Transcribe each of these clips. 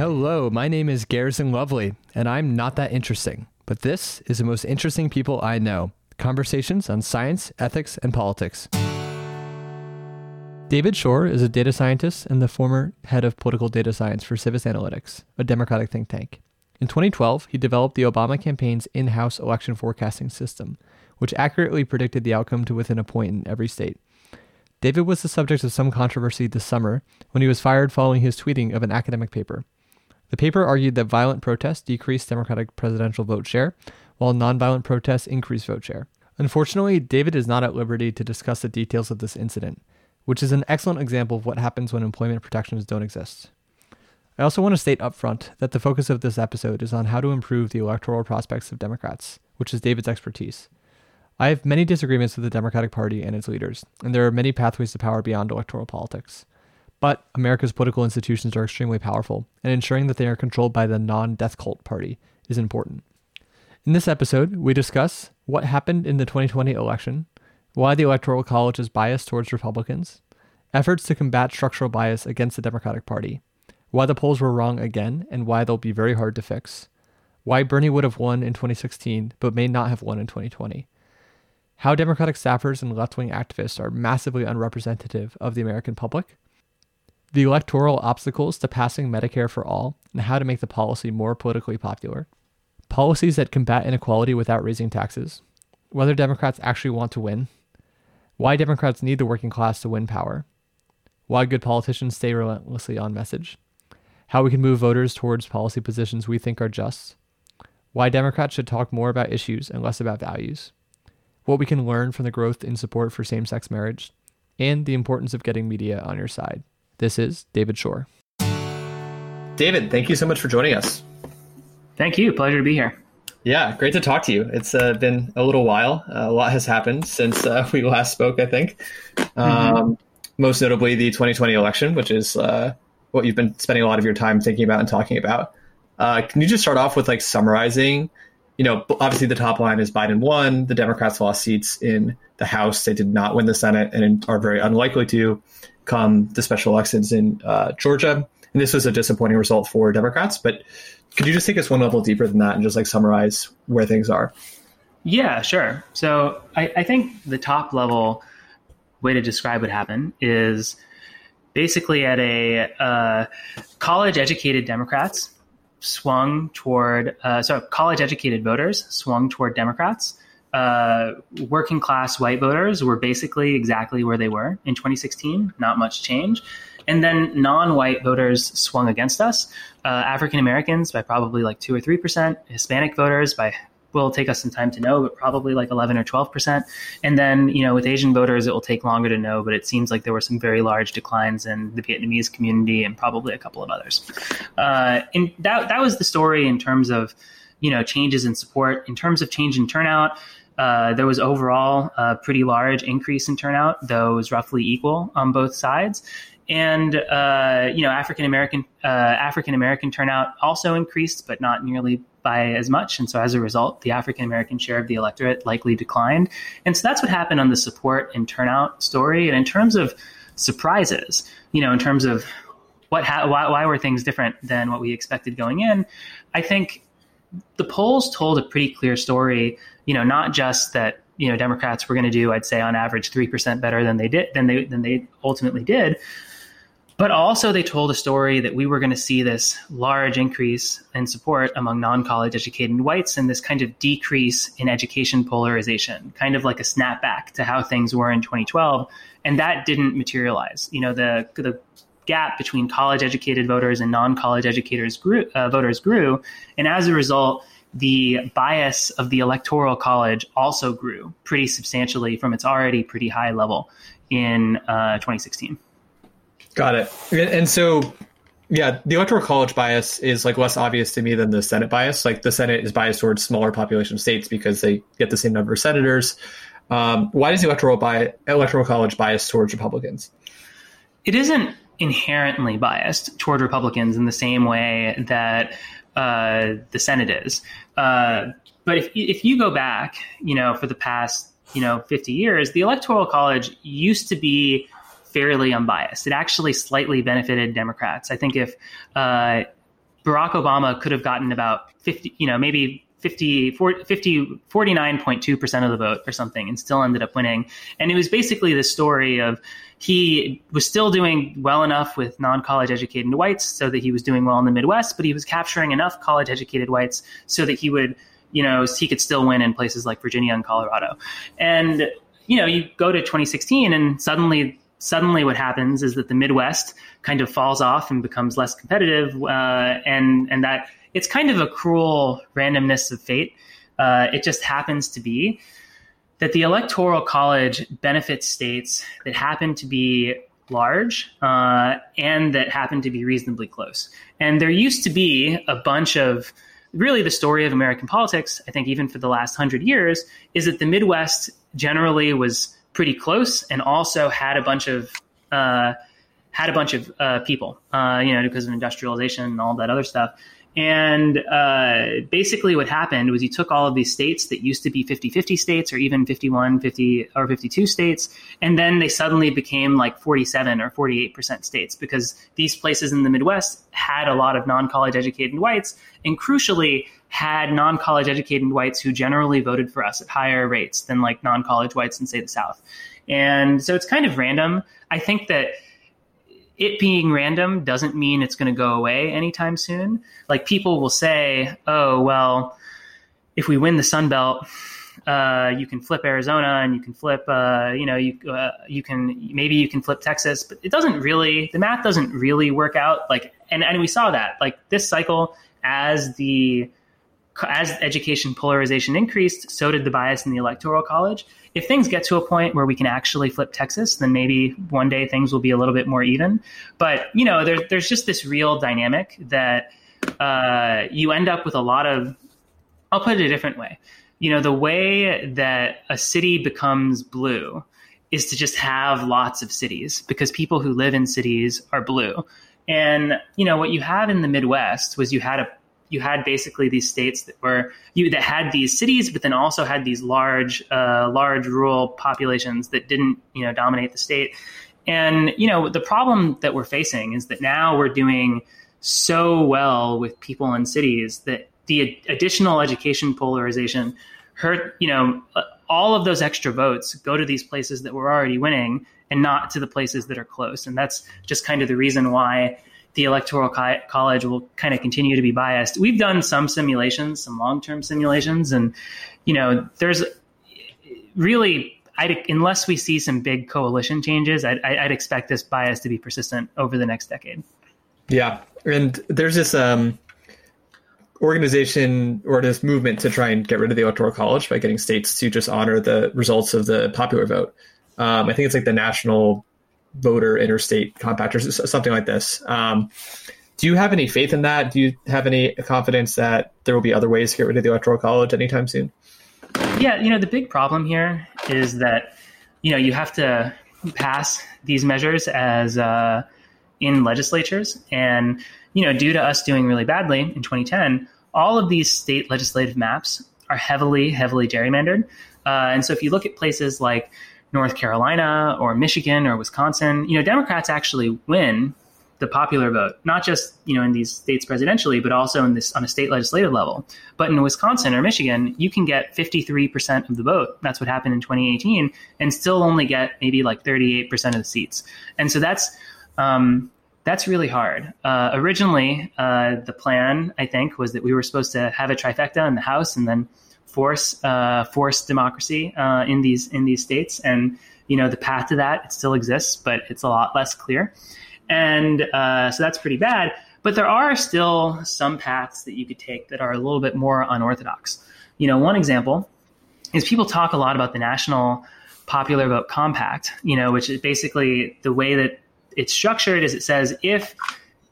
Hello, my name is Garrison Lovely, and I'm not that interesting. But this is the most interesting people I know conversations on science, ethics, and politics. David Shor is a data scientist and the former head of political data science for Civis Analytics, a Democratic think tank. In 2012, he developed the Obama campaign's in house election forecasting system, which accurately predicted the outcome to within a point in every state. David was the subject of some controversy this summer when he was fired following his tweeting of an academic paper. The paper argued that violent protests decreased Democratic presidential vote share, while nonviolent protests increased vote share. Unfortunately, David is not at liberty to discuss the details of this incident, which is an excellent example of what happens when employment protections don't exist. I also want to state upfront that the focus of this episode is on how to improve the electoral prospects of Democrats, which is David's expertise. I have many disagreements with the Democratic Party and its leaders, and there are many pathways to power beyond electoral politics. But America's political institutions are extremely powerful, and ensuring that they are controlled by the non death cult party is important. In this episode, we discuss what happened in the 2020 election, why the Electoral College is biased towards Republicans, efforts to combat structural bias against the Democratic Party, why the polls were wrong again and why they'll be very hard to fix, why Bernie would have won in 2016 but may not have won in 2020, how Democratic staffers and left wing activists are massively unrepresentative of the American public the electoral obstacles to passing Medicare for all, and how to make the policy more politically popular, policies that combat inequality without raising taxes, whether Democrats actually want to win, why Democrats need the working class to win power, why good politicians stay relentlessly on message, how we can move voters towards policy positions we think are just, why Democrats should talk more about issues and less about values, what we can learn from the growth in support for same sex marriage, and the importance of getting media on your side. This is David Shor. David, thank you so much for joining us. Thank you. Pleasure to be here. Yeah, great to talk to you. It's uh, been a little while. Uh, a lot has happened since uh, we last spoke, I think. Mm-hmm. Um, most notably, the 2020 election, which is uh, what you've been spending a lot of your time thinking about and talking about. Uh, can you just start off with like summarizing? You know, obviously the top line is Biden won. The Democrats lost seats in the House. They did not win the Senate and are very unlikely to come the special elections in uh, Georgia. And this was a disappointing result for Democrats. But could you just take us one level deeper than that and just like summarize where things are? Yeah, sure. So I, I think the top level way to describe what happened is basically at a uh, college educated Democrats swung toward, uh, so college educated voters swung toward Democrats uh, working class white voters were basically exactly where they were in 2016, not much change. And then non white voters swung against us. Uh, African Americans by probably like 2 or 3%, Hispanic voters by will take us some time to know, but probably like 11 or 12 percent. And then, you know, with Asian voters, it will take longer to know, but it seems like there were some very large declines in the Vietnamese community and probably a couple of others. Uh, and that that was the story in terms of, you know, changes in support. In terms of change in turnout, uh, there was overall a pretty large increase in turnout, though it was roughly equal on both sides. And uh, you know, African American uh, African American turnout also increased, but not nearly by as much. And so, as a result, the African American share of the electorate likely declined. And so, that's what happened on the support and turnout story. And in terms of surprises, you know, in terms of what ha- why, why were things different than what we expected going in, I think the polls told a pretty clear story you know, not just that you know Democrats were going to do, I'd say, on average, three percent better than they did than they than they ultimately did, but also they told a story that we were going to see this large increase in support among non-college educated whites and this kind of decrease in education polarization, kind of like a snapback to how things were in 2012, and that didn't materialize. You know, the the gap between college educated voters and non-college educators grew, uh, voters grew, and as a result the bias of the electoral college also grew pretty substantially from its already pretty high level in uh, 2016. Got it. And so, yeah, the electoral college bias is like less obvious to me than the Senate bias. Like the Senate is biased towards smaller population states because they get the same number of senators. Um, why does the electoral bi- electoral college bias towards Republicans? It isn't inherently biased toward Republicans in the same way that uh, the Senate is. Uh, but if if you go back, you know, for the past you know 50 years, the Electoral College used to be fairly unbiased. It actually slightly benefited Democrats. I think if uh, Barack Obama could have gotten about 50, you know, maybe 50, 40, 50 49.2% of the vote or something and still ended up winning. And it was basically the story of he was still doing well enough with non college educated whites so that he was doing well in the Midwest, but he was capturing enough college educated whites so that he would, you know, he could still win in places like Virginia and Colorado. And, you know, you go to 2016 and suddenly suddenly what happens is that the Midwest kind of falls off and becomes less competitive, uh, and and that it's kind of a cruel randomness of fate. Uh, it just happens to be that the Electoral College benefits states that happen to be large uh, and that happen to be reasonably close. And there used to be a bunch of really the story of American politics, I think, even for the last hundred years, is that the Midwest generally was pretty close and also had a bunch of uh, had a bunch of uh, people, uh, you know, because of industrialization and all that other stuff. And uh, basically, what happened was you took all of these states that used to be 50 50 states or even 51, 50, or 52 states, and then they suddenly became like 47 or 48% states because these places in the Midwest had a lot of non college educated whites, and crucially, had non college educated whites who generally voted for us at higher rates than like non college whites in, say, the South. And so it's kind of random. I think that it being random doesn't mean it's going to go away anytime soon. Like people will say, "Oh, well, if we win the Sun Belt, uh, you can flip Arizona and you can flip, uh, you know, you uh, you can maybe you can flip Texas, but it doesn't really. The math doesn't really work out. Like, and and we saw that like this cycle as the as education polarization increased, so did the bias in the electoral college if things get to a point where we can actually flip Texas, then maybe one day things will be a little bit more even. But you know, there's there's just this real dynamic that uh, you end up with a lot of. I'll put it a different way. You know, the way that a city becomes blue is to just have lots of cities because people who live in cities are blue. And you know what you had in the Midwest was you had a you had basically these states that were you that had these cities, but then also had these large, uh, large rural populations that didn't you know dominate the state. And you know the problem that we're facing is that now we're doing so well with people in cities that the additional education polarization hurt. You know all of those extra votes go to these places that we're already winning and not to the places that are close. And that's just kind of the reason why the electoral co- college will kind of continue to be biased. We've done some simulations, some long-term simulations, and you know, there's really, I'd, unless we see some big coalition changes, I'd, I'd, expect this bias to be persistent over the next decade. Yeah, and there's this um, organization or this movement to try and get rid of the electoral college by getting states to just honor the results of the popular vote. Um, I think it's like the National voter interstate compact or something like this. Um, do you have any faith in that? Do you have any confidence that there will be other ways to get rid of the electoral college anytime soon? Yeah, you know, the big problem here is that, you know, you have to pass these measures as uh, in legislatures. And, you know, due to us doing really badly in 2010, all of these state legislative maps are heavily, heavily gerrymandered. Uh, and so if you look at places like North Carolina or Michigan or Wisconsin, you know, Democrats actually win the popular vote, not just you know in these states presidentially, but also in this on a state legislative level. But in Wisconsin or Michigan, you can get 53% of the vote. That's what happened in 2018, and still only get maybe like 38% of the seats. And so that's um, that's really hard. Uh, originally, uh, the plan I think was that we were supposed to have a trifecta in the House and then force uh, force democracy uh, in these in these states, and you know the path to that it still exists, but it's a lot less clear, and uh, so that's pretty bad. But there are still some paths that you could take that are a little bit more unorthodox. You know, one example is people talk a lot about the National Popular Vote Compact. You know, which is basically the way that it's structured as it says if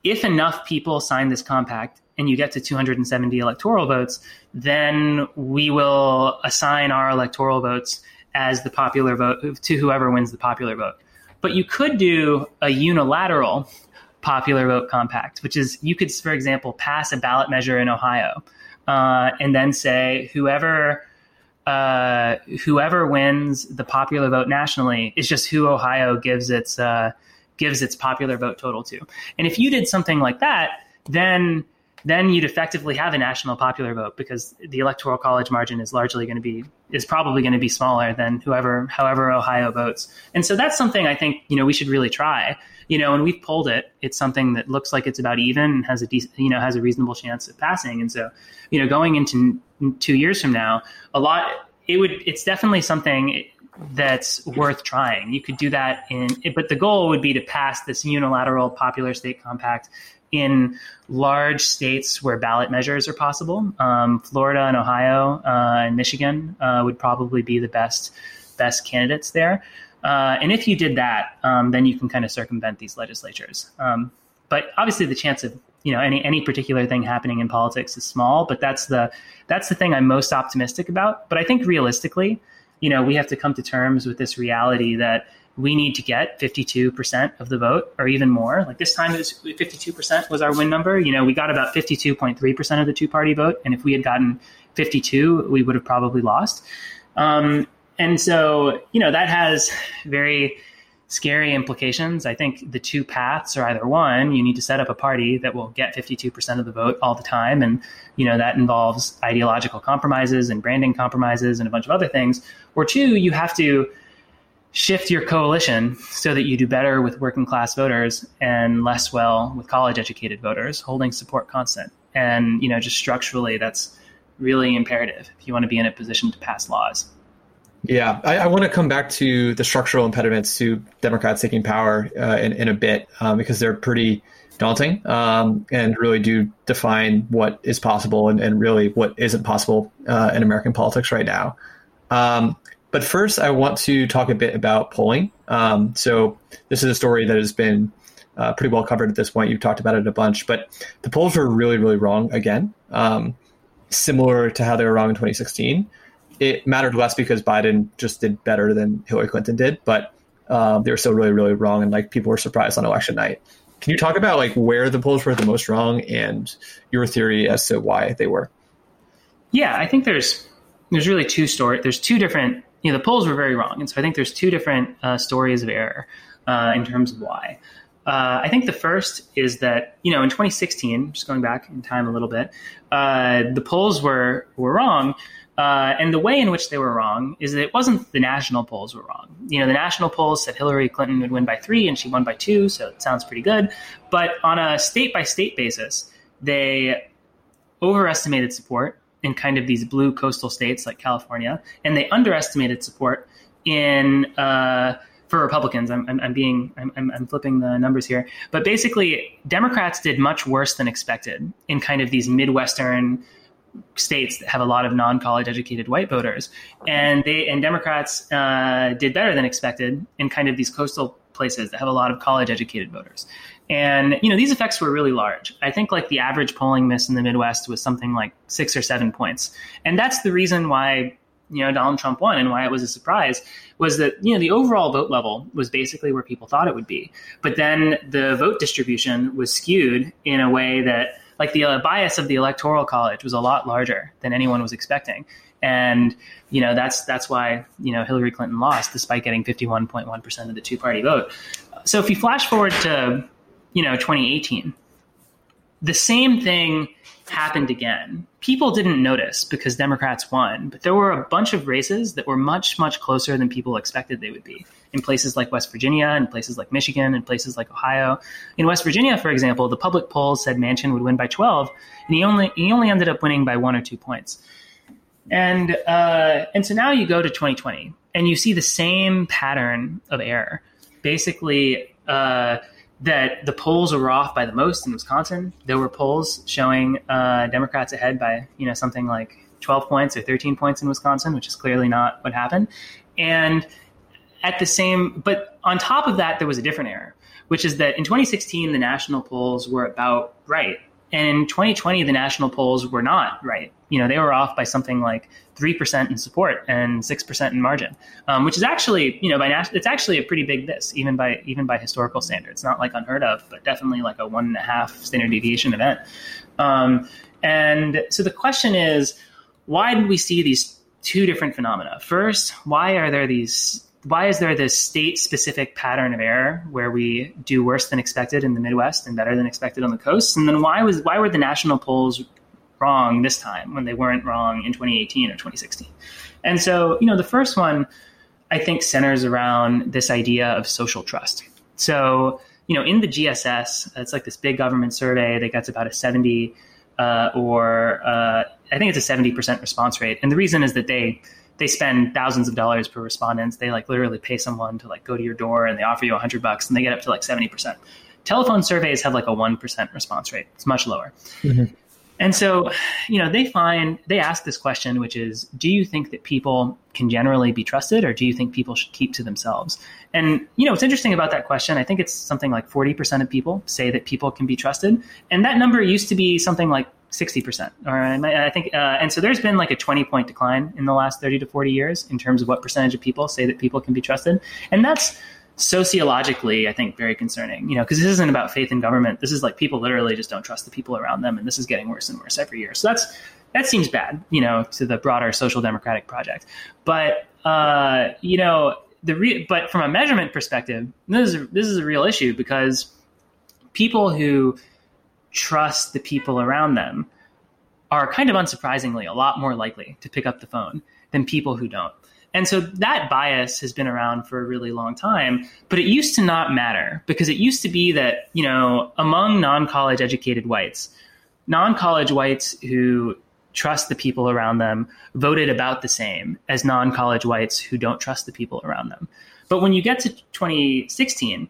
if enough people sign this compact and you get to 270 electoral votes, then we will assign our electoral votes as the popular vote to whoever wins the popular vote. But you could do a unilateral popular vote compact, which is you could, for example, pass a ballot measure in Ohio uh, and then say whoever. Uh, whoever wins the popular vote nationally is just who Ohio gives its uh, gives its popular vote total to. And if you did something like that, then then you'd effectively have a national popular vote because the electoral college margin is largely going to be is probably going to be smaller than whoever however Ohio votes. And so that's something I think you know we should really try. You know, and we've polled it. It's something that looks like it's about even and has a decent, you know has a reasonable chance of passing. And so you know going into two years from now, a lot it would it's definitely something that's worth trying. You could do that in, but the goal would be to pass this unilateral popular state compact in large states where ballot measures are possible. Um, Florida and Ohio uh, and Michigan uh, would probably be the best best candidates there. Uh, and if you did that, um, then you can kind of circumvent these legislatures. Um, but obviously, the chance of you know any any particular thing happening in politics is small. But that's the that's the thing I'm most optimistic about. But I think realistically, you know, we have to come to terms with this reality that we need to get 52% of the vote or even more. Like this time it was 52% was our win number. You know, we got about 52.3% of the two party vote. And if we had gotten 52, we would have probably lost. Um, and so, you know, that has very scary implications. I think the two paths are either one, you need to set up a party that will get 52% of the vote all the time. And, you know, that involves ideological compromises and branding compromises and a bunch of other things. Or two, you have to shift your coalition so that you do better with working class voters and less well with college educated voters, holding support constant. And, you know, just structurally, that's really imperative if you want to be in a position to pass laws. Yeah, I, I want to come back to the structural impediments to Democrats taking power uh, in, in a bit um, because they're pretty daunting um, and really do define what is possible and, and really what isn't possible uh, in American politics right now. Um, but first, I want to talk a bit about polling. Um, so this is a story that has been uh, pretty well covered at this point. You've talked about it a bunch, but the polls were really, really wrong again, um, similar to how they were wrong in 2016. It mattered less because Biden just did better than Hillary Clinton did, but um, they were still really, really wrong, and like people were surprised on election night. Can you talk about like where the polls were the most wrong and your theory as to why they were? Yeah, I think there's there's really two story. There's two different you know, the polls were very wrong. And so I think there's two different uh, stories of error uh, in terms of why. Uh, I think the first is that you know in 2016, just going back in time a little bit, uh, the polls were were wrong, uh, and the way in which they were wrong is that it wasn't the national polls were wrong. You know, the national polls said Hillary Clinton would win by three, and she won by two, so it sounds pretty good. But on a state by state basis, they overestimated support in kind of these blue coastal states like California, and they underestimated support in uh, for Republicans. I'm, I'm, I'm being I'm, I'm, flipping the numbers here, but basically, Democrats did much worse than expected in kind of these midwestern states that have a lot of non-college educated white voters, and they and Democrats uh, did better than expected in kind of these coastal places that have a lot of college educated voters. And you know these effects were really large. I think like the average polling miss in the Midwest was something like six or seven points, and that's the reason why you know Donald Trump won and why it was a surprise was that you know the overall vote level was basically where people thought it would be, but then the vote distribution was skewed in a way that like the uh, bias of the electoral college was a lot larger than anyone was expecting. And you know that's that's why you know Hillary Clinton lost despite getting 51.1% of the two party vote. So if you flash forward to you know 2018 the same thing happened again. People didn't notice because democrats won but there were a bunch of races that were much much closer than people expected they would be in places like west virginia and places like michigan and places like ohio in west virginia for example the public polls said manchin would win by 12 and he only he only ended up winning by one or two points and uh, and so now you go to 2020 and you see the same pattern of error basically uh, that the polls were off by the most in Wisconsin. There were polls showing uh, Democrats ahead by you know something like 12 points or 13 points in Wisconsin, which is clearly not what happened. And at the same, but on top of that, there was a different error, which is that in 2016 the national polls were about right, and in 2020 the national polls were not right. You know they were off by something like 3% in support and 6% in margin, um, which is actually, you know, by national it's actually a pretty big miss, even by even by historical standards. Not like unheard of, but definitely like a one and a half standard deviation event. Um, and so the question is, why did we see these two different phenomena? First, why are there these why is there this state specific pattern of error where we do worse than expected in the Midwest and better than expected on the coast? And then why was why were the national polls wrong this time when they weren't wrong in 2018 or 2016? And so, you know, the first one I think centers around this idea of social trust. So, you know, in the GSS, it's like this big government survey that gets about a 70 uh, or uh, I think it's a 70% response rate. And the reason is that they they spend thousands of dollars per respondent. They like literally pay someone to like go to your door and they offer you a hundred bucks and they get up to like 70%. Telephone surveys have like a 1% response rate. It's much lower. Mm-hmm. And so, you know, they find, they ask this question, which is, do you think that people can generally be trusted or do you think people should keep to themselves? And, you know, what's interesting about that question, I think it's something like 40% of people say that people can be trusted. And that number used to be something like 60%. Or I think, uh, and so there's been like a 20 point decline in the last 30 to 40 years in terms of what percentage of people say that people can be trusted. And that's sociologically, I think, very concerning, you know, because this isn't about faith in government. This is like people literally just don't trust the people around them. And this is getting worse and worse every year. So that's, that seems bad, you know, to the broader social democratic project. But, uh, you know, the re- but from a measurement perspective, this is, this is a real issue because people who trust the people around them are kind of unsurprisingly a lot more likely to pick up the phone than people who don't. And so that bias has been around for a really long time, but it used to not matter because it used to be that, you know, among non college educated whites, non college whites who trust the people around them voted about the same as non college whites who don't trust the people around them. But when you get to 2016,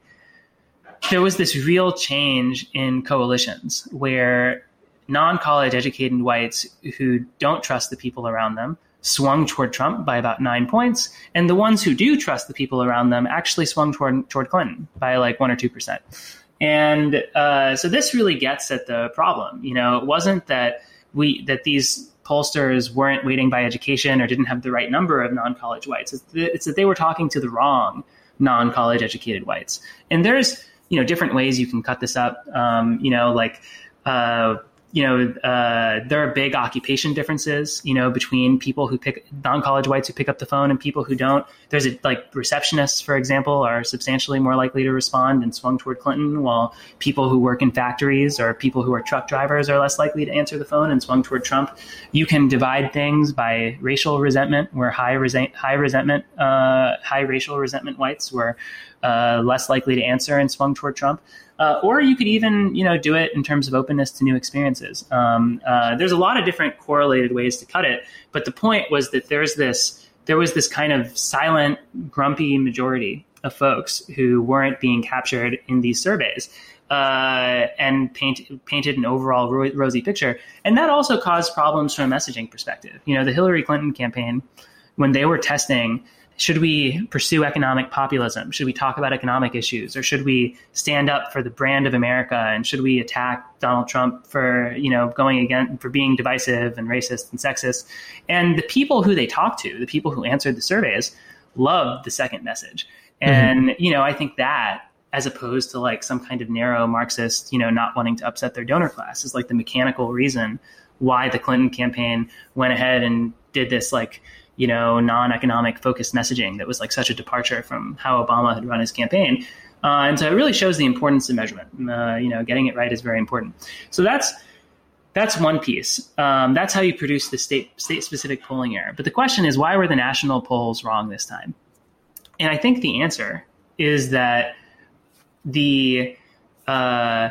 there was this real change in coalitions where non college educated whites who don't trust the people around them swung toward Trump by about nine points, and the ones who do trust the people around them actually swung toward toward Clinton by like one or two percent. And uh, so this really gets at the problem. You know, it wasn't that we that these pollsters weren't weighting by education or didn't have the right number of non-college whites. It's, it's that they were talking to the wrong non-college educated whites. And there's you know different ways you can cut this up. Um, you know, like uh, you know, uh, there are big occupation differences, you know, between people who pick non-college whites who pick up the phone and people who don't. There's a, like receptionists, for example, are substantially more likely to respond and swung toward Clinton, while people who work in factories or people who are truck drivers are less likely to answer the phone and swung toward Trump. You can divide things by racial resentment, where high, resent, high resentment, uh, high racial resentment whites were uh, less likely to answer and swung toward Trump. Uh, or you could even, you know, do it in terms of openness to new experiences. Um, uh, there's a lot of different correlated ways to cut it, but the point was that there's this, there was this kind of silent, grumpy majority of folks who weren't being captured in these surveys. Uh, and paint, painted an overall ro- rosy picture. And that also caused problems from a messaging perspective. You know, the Hillary Clinton campaign, when they were testing should we pursue economic populism? Should we talk about economic issues, or should we stand up for the brand of America? And should we attack Donald Trump for you know going again for being divisive and racist and sexist? And the people who they talked to, the people who answered the surveys, loved the second message. Mm-hmm. And mm-hmm. you know, I think that as opposed to like some kind of narrow Marxist, you know, not wanting to upset their donor class is like the mechanical reason why the Clinton campaign went ahead and did this like you know, non-economic focused messaging that was like such a departure from how Obama had run his campaign. Uh, and so it really shows the importance of measurement. Uh, you know, getting it right is very important. So that's that's one piece. Um, that's how you produce the state state specific polling error. But the question is, why were the national polls wrong this time? And I think the answer is that the uh,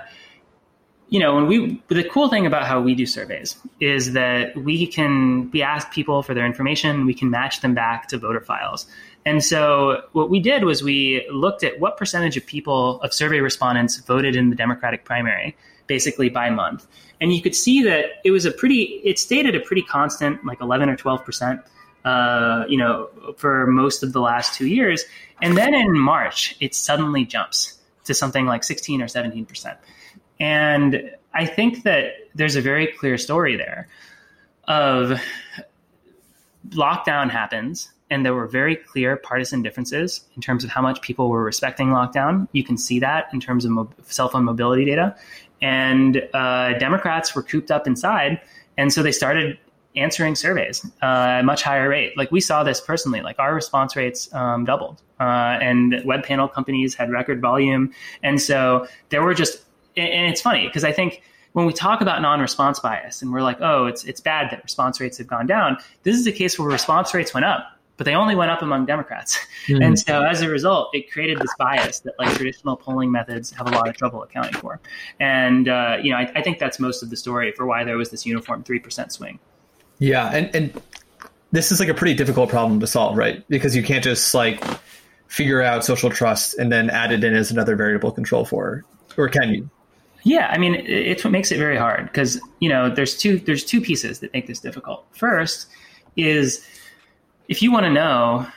you know, when we the cool thing about how we do surveys is that we can we ask people for their information, we can match them back to voter files. And so what we did was we looked at what percentage of people of survey respondents voted in the Democratic primary, basically by month. And you could see that it was a pretty it stayed at a pretty constant, like 11 or 12 percent. Uh, you know, for most of the last two years, and then in March, it suddenly jumps to something like 16 or 17 percent. And I think that there's a very clear story there of lockdown happens and there were very clear partisan differences in terms of how much people were respecting lockdown. You can see that in terms of mo- cell phone mobility data. And uh, Democrats were cooped up inside. And so they started answering surveys uh, at a much higher rate. Like we saw this personally, like our response rates um, doubled, uh, and web panel companies had record volume, and so there were just. And it's funny because I think when we talk about non-response bias and we're like, oh, it's it's bad that response rates have gone down. This is a case where response rates went up, but they only went up among Democrats. Mm-hmm. And so as a result, it created this bias that like traditional polling methods have a lot of trouble accounting for. And uh, you know, I, I, think that's most of the story for why there was this uniform three percent swing. Yeah, and and this is like a pretty difficult problem to solve, right? Because you can't just like figure out social trust and then add it in as another variable control for, or can you? Yeah, I mean, it's what makes it very hard because you know there's two there's two pieces that make this difficult. First is if you want to know,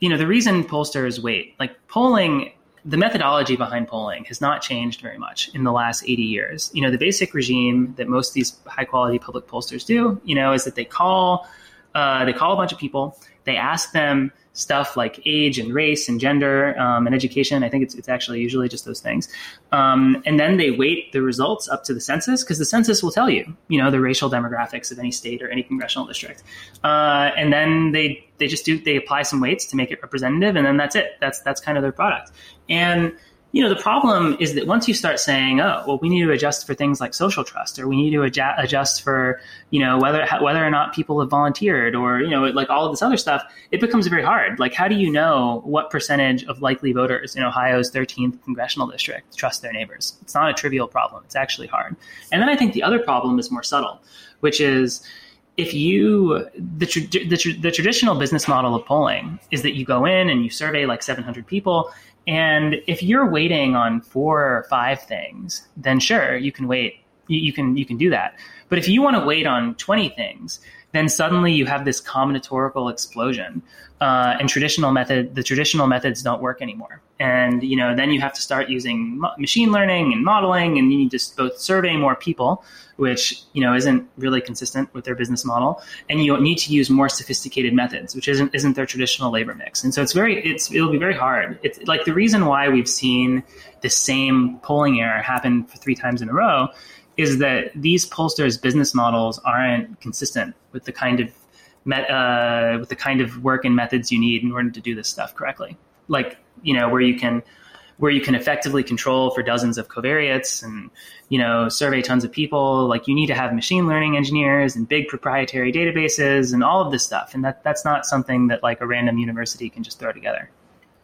you know, the reason pollsters wait, like polling, the methodology behind polling has not changed very much in the last 80 years. You know, the basic regime that most of these high quality public pollsters do, you know, is that they call, uh, they call a bunch of people, they ask them stuff like age and race and gender um, and education. I think it's, it's actually usually just those things. Um, and then they weight the results up to the census because the census will tell you, you know, the racial demographics of any state or any congressional district. Uh, and then they they just do they apply some weights to make it representative, and then that's it. That's that's kind of their product. And you know, the problem is that once you start saying, "Oh, well, we need to adjust for things like social trust, or we need to adjust, adjust for, you know, whether whether or not people have volunteered, or you know, like all of this other stuff," it becomes very hard. Like, how do you know what percentage of likely voters in Ohio's 13th congressional district trust their neighbors? It's not a trivial problem. It's actually hard. And then I think the other problem is more subtle, which is if you the, the, the traditional business model of polling is that you go in and you survey like 700 people and if you're waiting on four or five things, then sure, you can wait. You, can you can do that. But if you want to wait on 20 things, then suddenly you have this combinatorial explosion, uh, and traditional method the traditional methods don't work anymore. And you know then you have to start using machine learning and modeling, and you need to both survey more people, which you know isn't really consistent with their business model, and you need to use more sophisticated methods, which isn't isn't their traditional labor mix. And so it's very it's it'll be very hard. It's like the reason why we've seen the same polling error happen for three times in a row is that these pollsters' business models aren't consistent with the kind of met, uh, with the kind of work and methods you need in order to do this stuff correctly. Like you know where you can where you can effectively control for dozens of covariates and you know survey tons of people. Like you need to have machine learning engineers and big proprietary databases and all of this stuff. And that that's not something that like a random university can just throw together.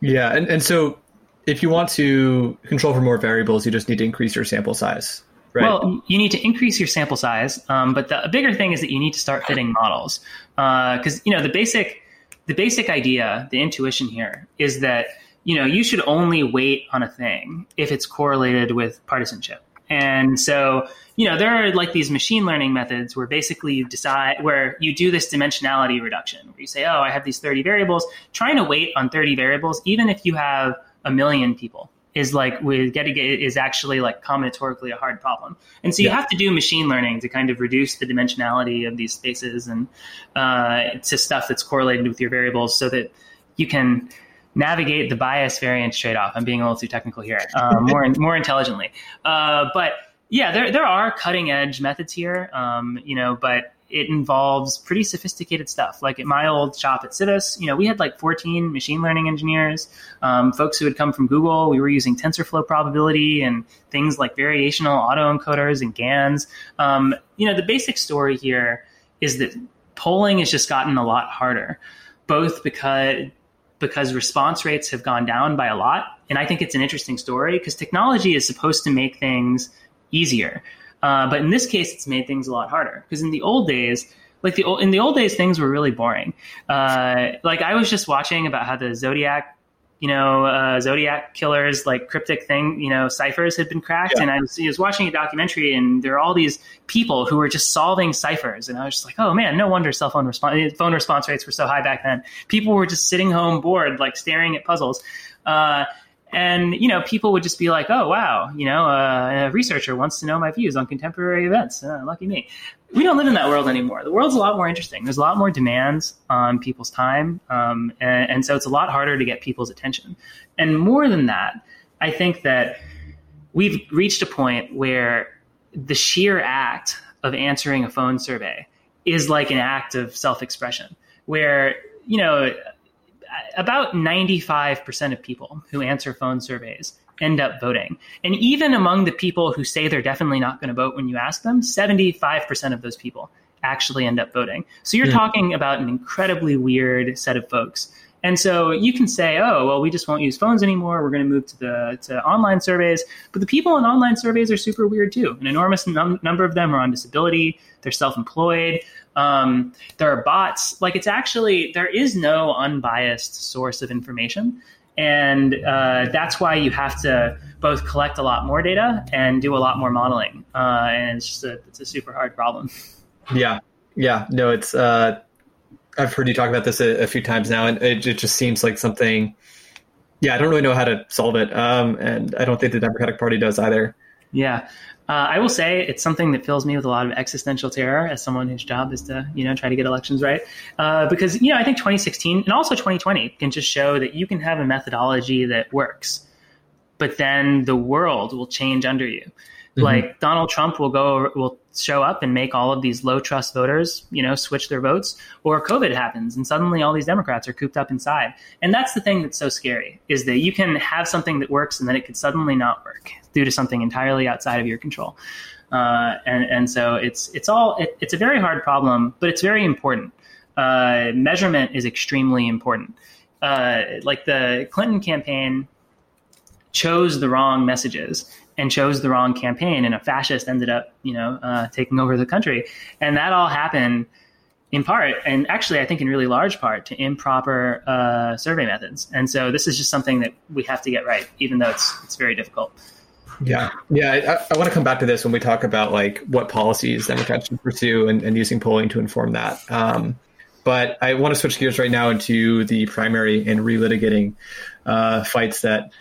Yeah and, and so if you want to control for more variables you just need to increase your sample size Right. Well, you need to increase your sample size, um, but the bigger thing is that you need to start fitting models. Because uh, you know the basic the basic idea, the intuition here is that you know, you should only wait on a thing if it's correlated with partisanship. And so, you know, there are like these machine learning methods where basically you decide where you do this dimensionality reduction, where you say, oh, I have these 30 variables. Trying to wait on 30 variables, even if you have a million people, is like with getting it is actually like combinatorically a hard problem. And so you yeah. have to do machine learning to kind of reduce the dimensionality of these spaces and uh, to stuff that's correlated with your variables so that you can navigate the bias variance trade off. I'm being a little too technical here, um, more more intelligently. Uh, but yeah, there there are cutting edge methods here, um, you know, but it involves pretty sophisticated stuff. Like at my old shop at Civis, you know, we had like 14 machine learning engineers, um, folks who had come from Google. We were using TensorFlow probability and things like variational autoencoders and GANs. Um, you know, the basic story here is that polling has just gotten a lot harder, both because because response rates have gone down by a lot. And I think it's an interesting story because technology is supposed to make things easier. Uh, but in this case, it's made things a lot harder because in the old days, like the in the old days, things were really boring. Uh, like I was just watching about how the Zodiac you know, uh, Zodiac killers, like cryptic thing, you know, ciphers had been cracked. Yeah. And I was, I was, watching a documentary and there are all these people who were just solving ciphers. And I was just like, oh man, no wonder cell phone response, phone response rates were so high back then. People were just sitting home bored, like staring at puzzles. And you know people would just be like oh wow you know uh, a researcher wants to know my views on contemporary events. Uh, lucky me. We don't live in that world anymore. The world's a lot more interesting. There's a lot more demands on people's time um, and, and so it's a lot harder to get people's attention. And more than that i think that we've reached a point where the sheer act of answering a phone survey is like an act of self-expression where you know about 95% of people who answer phone surveys end up voting. And even among the people who say they're definitely not going to vote when you ask them, 75% of those people actually end up voting. So you're mm. talking about an incredibly weird set of folks. And so you can say, oh, well, we just won't use phones anymore. We're going to move to the to online surveys. But the people in online surveys are super weird too. An enormous num- number of them are on disability. They're self-employed. Um, there are bots. Like it's actually there is no unbiased source of information, and uh, that's why you have to both collect a lot more data and do a lot more modeling. Uh, and it's just a it's a super hard problem. Yeah, yeah. No, it's. Uh, I've heard you talk about this a, a few times now, and it, it, just seems like something. Yeah, I don't really know how to solve it, um, and I don't think the Democratic Party does either. Yeah, uh, I will say it's something that fills me with a lot of existential terror as someone whose job is to, you know, try to get elections right. Uh, because, you know, I think 2016 and also 2020 can just show that you can have a methodology that works, but then the world will change under you. Mm-hmm. Like Donald Trump will go, will show up and make all of these low trust voters, you know, switch their votes, or COVID happens and suddenly all these Democrats are cooped up inside. And that's the thing that's so scary is that you can have something that works and then it could suddenly not work due to something entirely outside of your control. Uh, and, and so it's it's all it, it's a very hard problem, but it's very important. Uh, measurement is extremely important. Uh, like the Clinton campaign chose the wrong messages and chose the wrong campaign, and a fascist ended up, you know, uh, taking over the country, and that all happened in part, and actually, I think in really large part, to improper uh, survey methods. And so, this is just something that we have to get right, even though it's it's very difficult. Yeah, yeah. I, I want to come back to this when we talk about like what policies Democrats should pursue and, and using polling to inform that. Um, but I want to switch gears right now into the primary and relitigating uh, fights that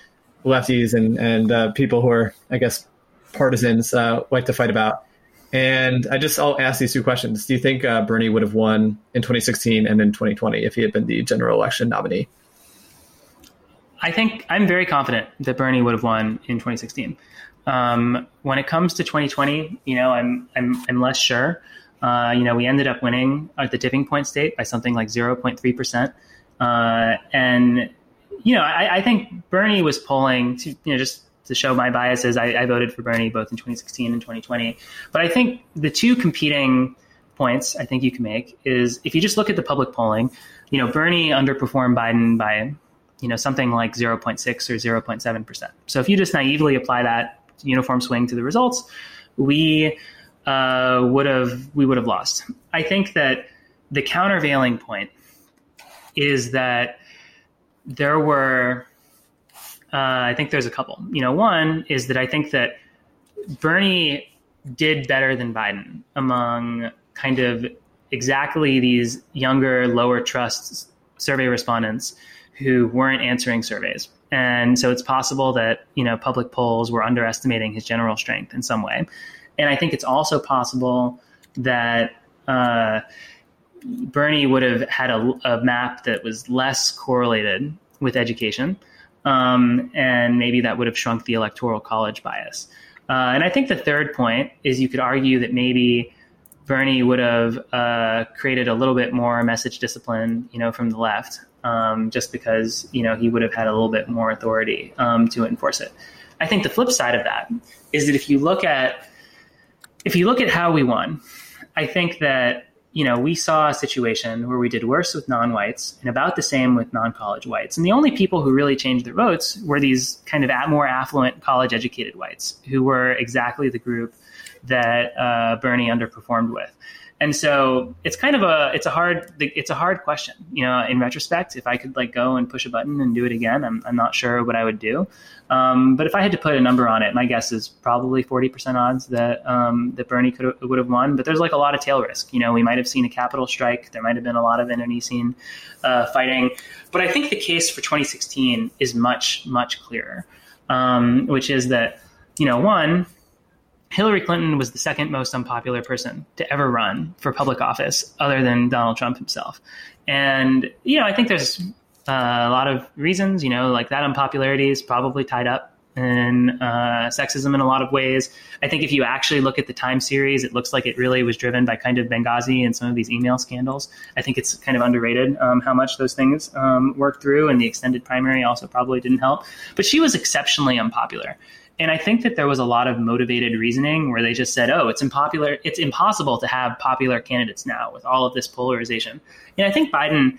lefties and and uh, people who are, I guess, partisans uh, like to fight about. And I just I'll ask these two questions. Do you think uh, Bernie would have won in 2016 and in 2020 if he had been the general election nominee? I think I'm very confident that Bernie would have won in 2016. Um, when it comes to 2020, you know, I'm I'm I'm less sure. Uh, you know, we ended up winning at the tipping point state by something like 0.3 percent, uh, and you know, I, I, think Bernie was polling to, you know, just to show my biases. I, I, voted for Bernie both in 2016 and 2020. But I think the two competing points I think you can make is if you just look at the public polling, you know, Bernie underperformed Biden by, you know, something like 0.6 or 0.7 percent. So if you just naively apply that uniform swing to the results, we uh, would have we would have lost. I think that the countervailing point is that there were, uh, I think there's a couple. You know, one is that I think that Bernie did better than Biden among kind of exactly these younger, lower trust survey respondents who weren't answering surveys. And so it's possible that, you know, public polls were underestimating his general strength in some way. And I think it's also possible that uh, Bernie would have had a, a map that was less correlated with education. Um, and maybe that would have shrunk the electoral college bias. Uh, and I think the third point is you could argue that maybe Bernie would have uh, created a little bit more message discipline, you know, from the left, um, just because you know he would have had a little bit more authority um, to enforce it. I think the flip side of that is that if you look at if you look at how we won, I think that you know, we saw a situation where we did worse with non-whites and about the same with non-college whites. And the only people who really changed their votes were these kind of more affluent college-educated whites, who were exactly the group that uh, Bernie underperformed with. And so it's kind of a it's a hard it's a hard question. You know, in retrospect, if I could like go and push a button and do it again, I'm, I'm not sure what I would do. Um, but if I had to put a number on it, my guess is probably 40% odds that um, that Bernie could would have won. But there's like a lot of tail risk. You know, we might have seen a capital strike. There might have been a lot of internecine uh, fighting. But I think the case for 2016 is much much clearer, um, which is that you know one Hillary Clinton was the second most unpopular person to ever run for public office, other than Donald Trump himself. And you know, I think there's uh, a lot of reasons. You know, like that unpopularity is probably tied up and uh, sexism in a lot of ways. I think if you actually look at the time series, it looks like it really was driven by kind of Benghazi and some of these email scandals. I think it's kind of underrated um, how much those things um, worked through, and the extended primary also probably didn't help. But she was exceptionally unpopular. And I think that there was a lot of motivated reasoning where they just said, "Oh, it's unpopular. It's impossible to have popular candidates now with all of this polarization." And I think Biden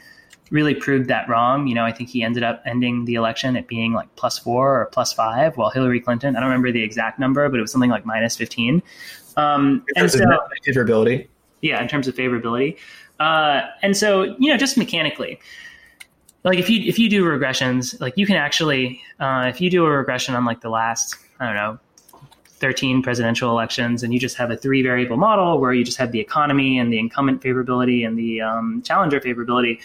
really proved that wrong. You know, I think he ended up ending the election at being like plus four or plus five, while Hillary Clinton, I don't remember the exact number, but it was something like minus 15. Um, and so, favorability. Yeah, in terms of favorability. Uh, and so, you know, just mechanically, like if you if you do regressions, like you can actually, uh, if you do a regression on like the last, I don't know, 13 presidential elections and you just have a three variable model where you just have the economy and the incumbent favorability and the um, challenger favorability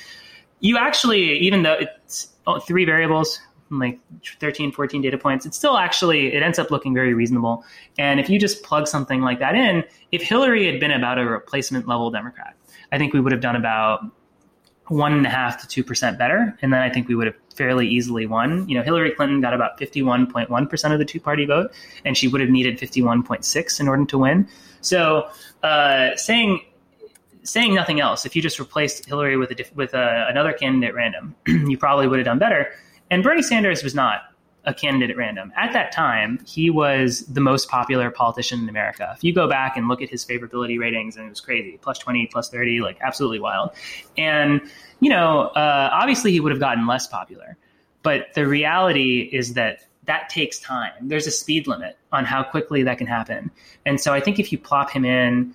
you actually, even though it's oh, three variables, like 13, 14 data points, it still actually, it ends up looking very reasonable. And if you just plug something like that in, if Hillary had been about a replacement level Democrat, I think we would have done about one and a half to two percent better, and then I think we would have fairly easily won. You know, Hillary Clinton got about fifty-one point one percent of the two-party vote, and she would have needed fifty-one point six in order to win. So, uh, saying saying nothing else, if you just replaced Hillary with a, with a, another candidate at random, you probably would have done better. And Bernie Sanders was not a candidate at random. At that time, he was the most popular politician in America. If you go back and look at his favorability ratings, and it was crazy plus 20, plus 30, like absolutely wild. And, you know, uh, obviously he would have gotten less popular. But the reality is that that takes time. There's a speed limit on how quickly that can happen. And so I think if you plop him in,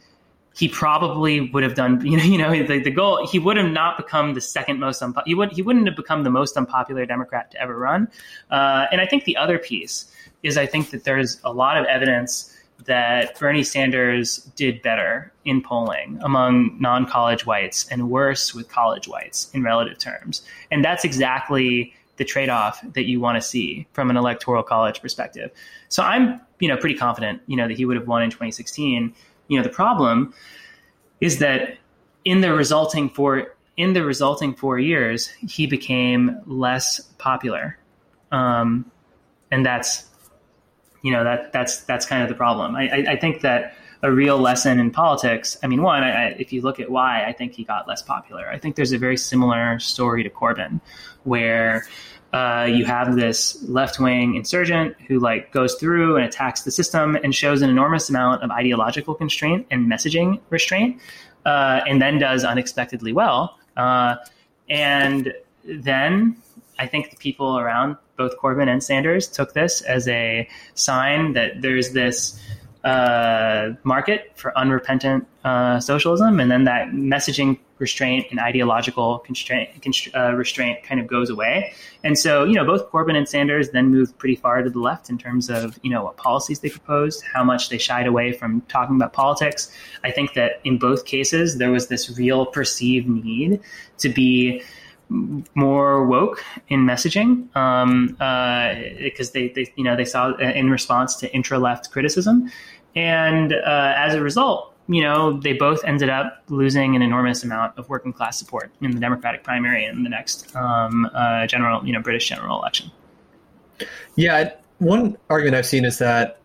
he probably would have done you know you know the, the goal he would have not become the second most unpo- he would he wouldn't have become the most unpopular Democrat to ever run. Uh, and I think the other piece is I think that there's a lot of evidence that Bernie Sanders did better in polling among non-college whites and worse with college whites in relative terms. And that's exactly the trade-off that you want to see from an electoral college perspective. So I'm, you know, pretty confident, you know, that he would have won in 2016 you know the problem is that in the resulting four in the resulting four years he became less popular. Um, and that's you know that that's that's kind of the problem. I, I, I think that a real lesson in politics i mean one I, if you look at why i think he got less popular i think there's a very similar story to corbyn where uh, you have this left wing insurgent who like goes through and attacks the system and shows an enormous amount of ideological constraint and messaging restraint, uh, and then does unexpectedly well. Uh, and then I think the people around both Corbyn and Sanders took this as a sign that there's this uh, market for unrepentant uh, socialism, and then that messaging restraint and ideological constraint, uh, restraint kind of goes away. And so, you know, both Corbyn and Sanders then moved pretty far to the left in terms of, you know, what policies they proposed, how much they shied away from talking about politics. I think that in both cases, there was this real perceived need to be more woke in messaging because uh, they, they, you know, they saw in response to intra left criticism. And uh, as a result, you know, they both ended up losing an enormous amount of working class support in the Democratic primary in the next um, uh, general, you know, British general election. Yeah, one argument I've seen is that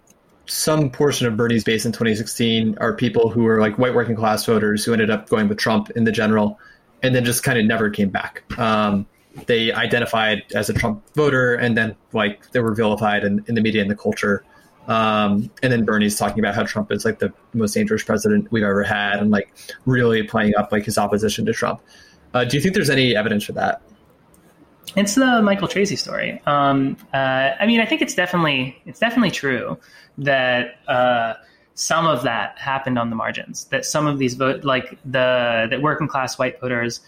some portion of Bernie's base in 2016 are people who were like white working class voters who ended up going with Trump in the general, and then just kind of never came back. Um, they identified as a Trump voter, and then like they were vilified in, in the media and the culture. Um, and then Bernie's talking about how Trump is like the most dangerous president we've ever had, and like really playing up like his opposition to Trump. Uh, do you think there's any evidence for that? It's the Michael Tracey story. Um, uh, I mean, I think it's definitely it's definitely true that uh, some of that happened on the margins. That some of these vote, like the that working class white voters,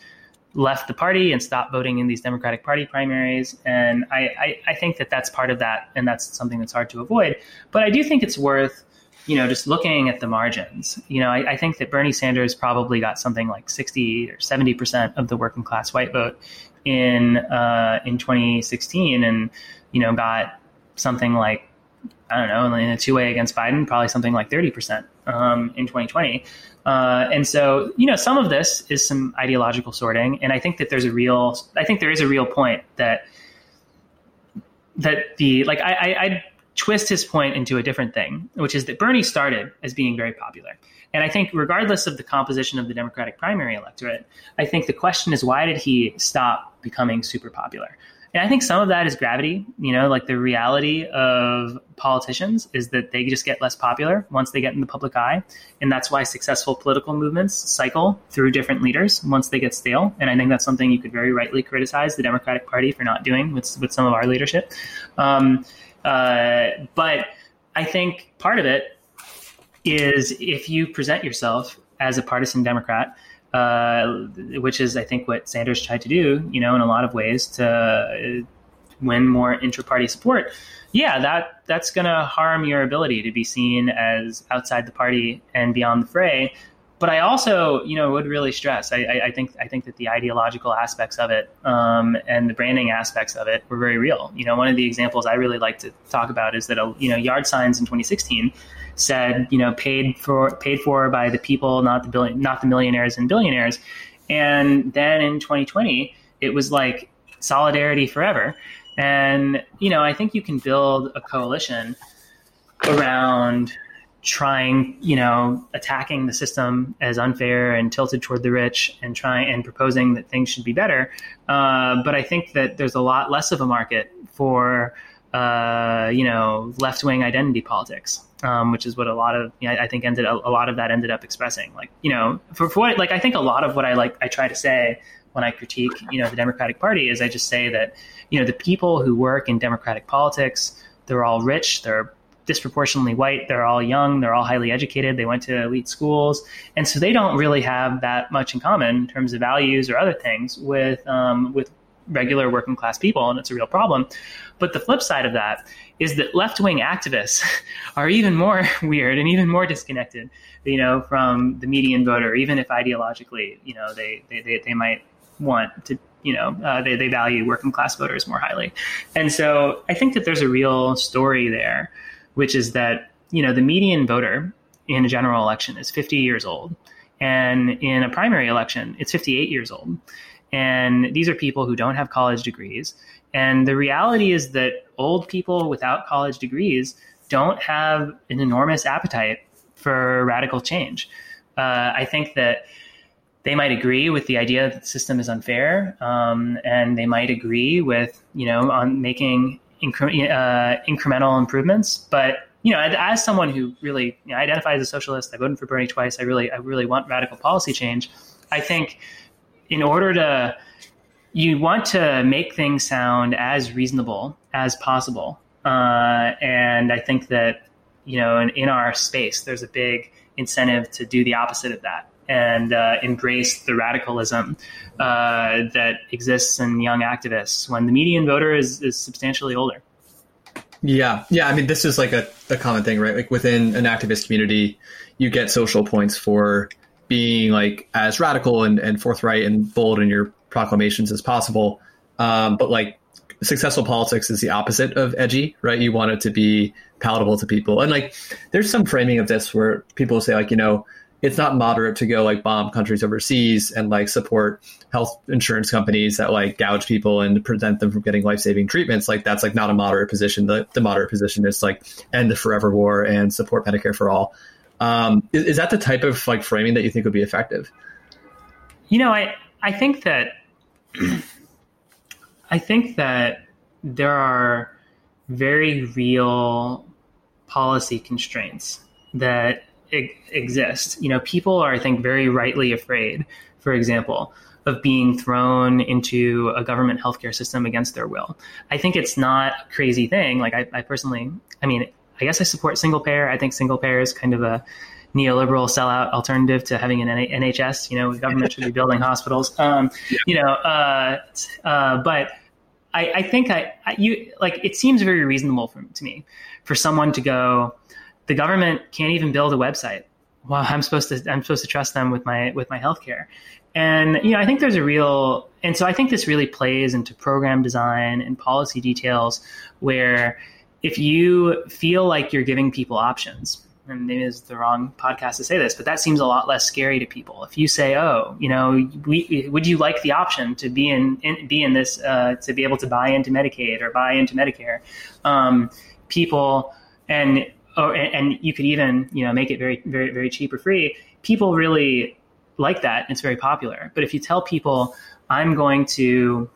left the party and stopped voting in these Democratic Party primaries. And I, I, I, think that that's part of that, and that's something that's hard to avoid. But I do think it's worth, you know, just looking at the margins. You know, I, I think that Bernie Sanders probably got something like 60 or 70 percent of the working class white vote in uh, in 2016, and you know, got something like I don't know, in a two way against Biden, probably something like 30 percent um, in 2020. Uh, and so, you know, some of this is some ideological sorting, and I think that there's a real, I think there is a real point that that the like I, I twist his point into a different thing, which is that Bernie started as being very popular. And I think, regardless of the composition of the Democratic primary electorate, I think the question is why did he stop becoming super popular? And I think some of that is gravity. You know, like the reality of politicians is that they just get less popular once they get in the public eye. And that's why successful political movements cycle through different leaders once they get stale. And I think that's something you could very rightly criticize the Democratic Party for not doing with, with some of our leadership. Um, uh, but I think part of it is if you present yourself as a partisan Democrat, uh, which is, I think, what Sanders tried to do, you know, in a lot of ways to win more intra-party support. Yeah, that that's going to harm your ability to be seen as outside the party and beyond the fray. But I also, you know, would really stress. I, I, I think I think that the ideological aspects of it um, and the branding aspects of it were very real. You know, one of the examples I really like to talk about is that you know yard signs in 2016 said, you know, paid for paid for by the people, not the billion, not the millionaires and billionaires. And then in 2020, it was like solidarity forever. And you know, I think you can build a coalition around trying, you know, attacking the system as unfair and tilted toward the rich and trying and proposing that things should be better. Uh, but I think that there's a lot less of a market for, uh, you know, left wing identity politics um, which is what a lot of you know, I think ended a, a, lot of that ended up expressing. Like you know, for, for what like I think a lot of what I like I try to say when I critique you know the Democratic Party is I just say that you know the people who work in democratic politics they're all rich they're disproportionately white. They're all young. They're all highly educated. They went to elite schools. And so they don't really have that much in common in terms of values or other things with um, with regular working class people and it's a real problem. But the flip side of that is that left wing activists are even more weird and even more disconnected, you know, from the median voter, even if ideologically, you know, they, they, they, they might want to, you know, uh, they, they value working class voters more highly. And so I think that there's a real story there, which is that, you know, the median voter in a general election is 50 years old. And in a primary election, it's 58 years old. And these are people who don't have college degrees. And the reality is that old people without college degrees don't have an enormous appetite for radical change. Uh, I think that they might agree with the idea that the system is unfair, um, and they might agree with you know on making incre- uh, incremental improvements. But you know, as someone who really you know, identifies as a socialist, I voted for Bernie twice. I really, I really want radical policy change. I think in order to you want to make things sound as reasonable as possible. Uh, and I think that, you know, in, in, our space, there's a big incentive to do the opposite of that and uh, embrace the radicalism uh, that exists in young activists when the median voter is, is substantially older. Yeah. Yeah. I mean, this is like a, a common thing, right? Like within an activist community, you get social points for being like as radical and, and forthright and bold in your proclamations as possible. Um, but like successful politics is the opposite of edgy, right? You want it to be palatable to people. And like there's some framing of this where people say like, you know, it's not moderate to go like bomb countries overseas and like support health insurance companies that like gouge people and prevent them from getting life-saving treatments. Like that's like not a moderate position. The, the moderate position is like end the forever war and support medicare for all. Um, is, is that the type of like framing that you think would be effective? You know i i think that I think that there are very real policy constraints that exist. You know, people are, I think, very rightly afraid, for example, of being thrown into a government healthcare system against their will. I think it's not a crazy thing. Like, I, I personally, I mean, I guess I support single payer. I think single payer is kind of a neoliberal sellout alternative to having an NHS. You know, government should be building hospitals. Um, yeah. You know, uh, uh, but I, I think I, I, you like it seems very reasonable for, to me for someone to go. The government can't even build a website. Well, I'm supposed to I'm supposed to trust them with my with my healthcare. And you know, I think there's a real, and so I think this really plays into program design and policy details, where if you feel like you're giving people options, and maybe it's the wrong podcast to say this, but that seems a lot less scary to people. If you say, "Oh, you know, we, would you like the option to be in, in be in this uh, to be able to buy into Medicaid or buy into Medicare?" Um, people and or, and you could even you know make it very very very cheap or free people really like that it's very popular but if you tell people i'm going to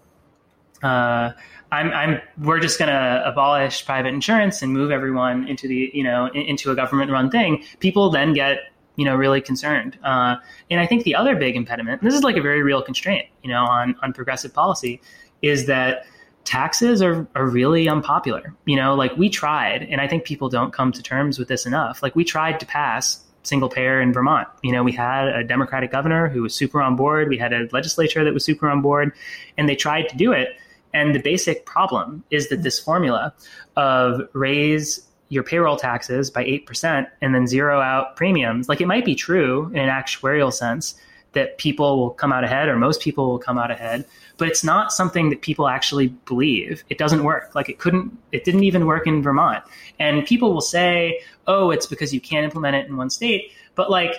uh, I'm, I'm, we're just going to abolish private insurance and move everyone into the, you know, into a government run thing. People then get, you know, really concerned. Uh, and I think the other big impediment, this is like a very real constraint, you know, on, on progressive policy is that taxes are, are really unpopular. You know, like we tried, and I think people don't come to terms with this enough. Like we tried to pass single payer in Vermont. You know, we had a Democratic governor who was super on board. We had a legislature that was super on board, and they tried to do it. And the basic problem is that this formula of raise your payroll taxes by 8% and then zero out premiums, like it might be true in an actuarial sense that people will come out ahead or most people will come out ahead but it's not something that people actually believe. It doesn't work. Like it couldn't, it didn't even work in Vermont. And people will say, oh, it's because you can't implement it in one state. But like,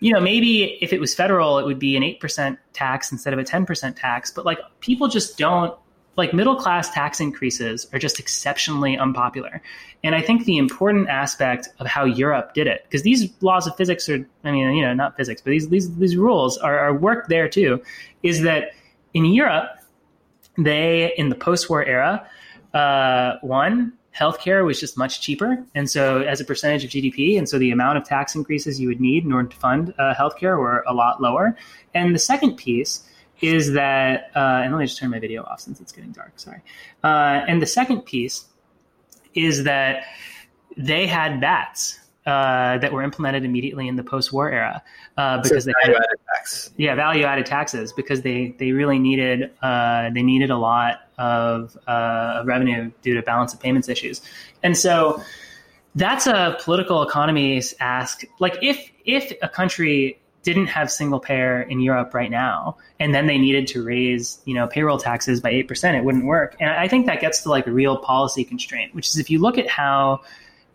you know, maybe if it was federal, it would be an 8% tax instead of a 10% tax. But like, people just don't, like, middle class tax increases are just exceptionally unpopular. And I think the important aspect of how Europe did it, because these laws of physics are, I mean, you know, not physics, but these, these, these rules are, are worked there too, is that in Europe, they, in the post war era, uh, one, healthcare was just much cheaper. And so, as a percentage of GDP, and so the amount of tax increases you would need in order to fund uh, healthcare were a lot lower. And the second piece is that, uh, and let me just turn my video off since it's getting dark, sorry. Uh, and the second piece is that they had VATs uh, that were implemented immediately in the post-war era uh, because so they value added tax. Yeah, value-added taxes because they they really needed uh, they needed a lot of uh, revenue due to balance of payments issues, and so that's a political economy's ask. Like if if a country didn't have single payer in Europe right now, and then they needed to raise, you know, payroll taxes by eight percent, it wouldn't work. And I think that gets to like a real policy constraint, which is if you look at how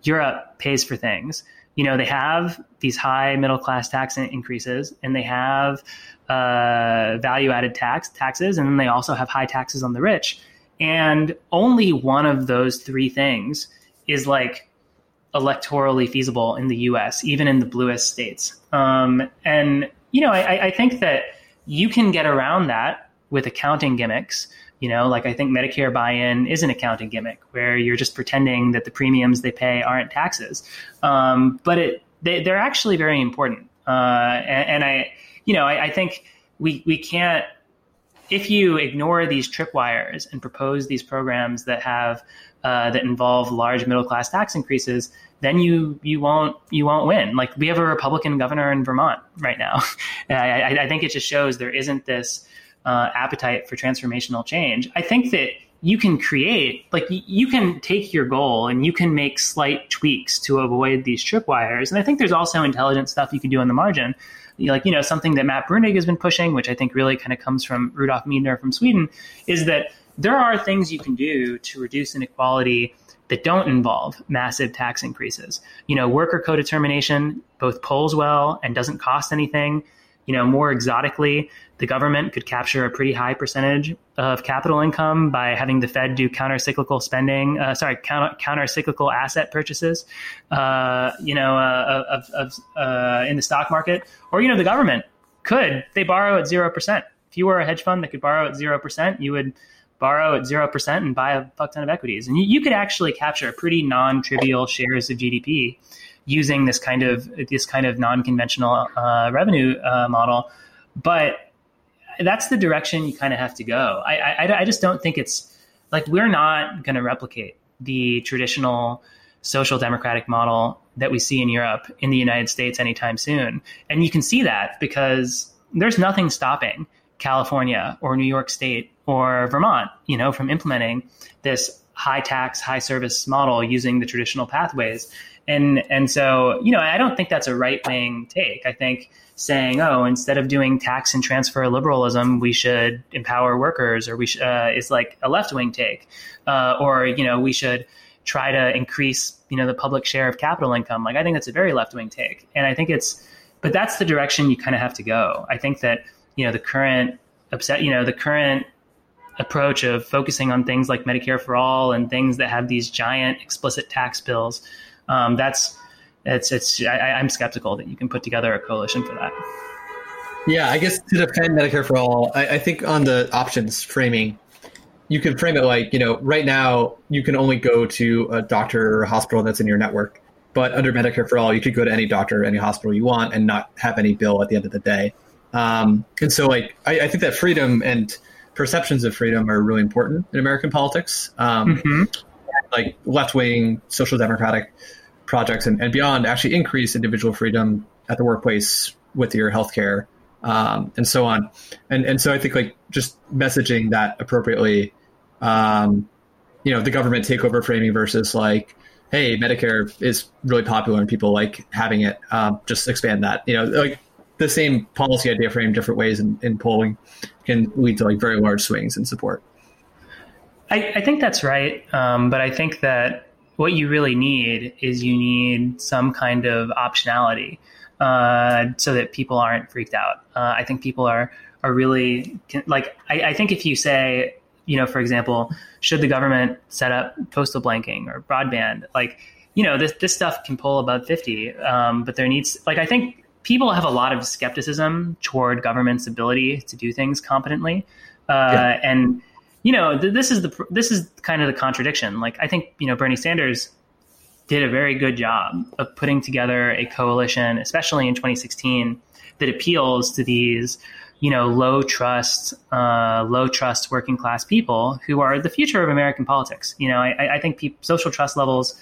Europe pays for things. You know, they have these high middle class tax increases, and they have uh, value added tax taxes, and then they also have high taxes on the rich. And only one of those three things is like electorally feasible in the U.S., even in the bluest states. Um, and you know, I, I think that you can get around that with accounting gimmicks you know, like I think Medicare buy-in is an accounting gimmick where you're just pretending that the premiums they pay aren't taxes, um, but it they, are actually very important. Uh, and, and, I, you know, I, I think we we can't if you ignore these tripwires and propose these programs that have uh, that involve large middle class tax increases, then you you won't you won't win. Like we have a Republican governor in Vermont right now. I, I, think it just shows there isn't this uh, appetite for transformational change. I think that you can create, like, you can take your goal and you can make slight tweaks to avoid these tripwires. And I think there's also intelligent stuff you can do on the margin. Like, you know, something that Matt Bruenig has been pushing, which I think really kind of comes from Rudolf Meidner from Sweden, is that there are things you can do to reduce inequality that don't involve massive tax increases. You know, worker co-determination both polls well and doesn't cost anything. You know, more exotically, the government could capture a pretty high percentage of capital income by having the Fed do counter-cyclical spending, uh, sorry, counter, counter-cyclical asset purchases, uh, you know, uh, of, of uh, in the stock market, or you know, the government could they borrow at zero percent. If you were a hedge fund that could borrow at zero percent, you would borrow at zero percent and buy a fuck ton of equities, and you, you could actually capture pretty non-trivial shares of GDP using this kind of this kind of non-conventional uh, revenue uh, model, but that's the direction you kind of have to go. I, I, I just don't think it's like we're not going to replicate the traditional social democratic model that we see in Europe in the United States anytime soon. And you can see that because there's nothing stopping California or New York State or Vermont, you know, from implementing this high tax, high service model using the traditional pathways. And and so, you know, I don't think that's a right wing take. I think saying, oh, instead of doing tax and transfer liberalism, we should empower workers, or we sh- uh, is like a left wing take, uh, or you know, we should try to increase you know the public share of capital income. Like I think that's a very left wing take, and I think it's, but that's the direction you kind of have to go. I think that you know the current upset, you know, the current approach of focusing on things like Medicare for all and things that have these giant explicit tax bills, um, that's it's it's I, am skeptical that you can put together a coalition for that. Yeah, I guess to defend Medicare for all, I, I think on the options framing, you can frame it like you know right now you can only go to a doctor or a hospital that's in your network, but under Medicare for all, you could go to any doctor, any hospital you want, and not have any bill at the end of the day. Um, and so, like, I, I, think that freedom and perceptions of freedom are really important in American politics. Um, mm-hmm. Like left wing social democratic projects and, and, beyond actually increase individual freedom at the workplace with your healthcare um, and so on. And and so I think like just messaging that appropriately, um, you know, the government takeover framing versus like, hey, Medicare is really popular and people like having it. Um, just expand that. You know, like the same policy idea framed different ways in, in polling can lead to like very large swings in support. I, I think that's right, um, but I think that what you really need is you need some kind of optionality uh, so that people aren't freaked out. Uh, I think people are are really like I, I, think if you say you know for example should the government set up postal banking or broadband like you know this this stuff can pull above 50 um, but there needs like I think people have a lot of skepticism toward government's ability to do things competently uh, yeah. and you know th- this is the this is kind of the contradiction like I think you know Bernie Sanders did a very good job of putting together a coalition, especially in 2016, that appeals to these, you know, low trust, uh, low trust working class people who are the future of American politics. You know, I, I think pe- social trust levels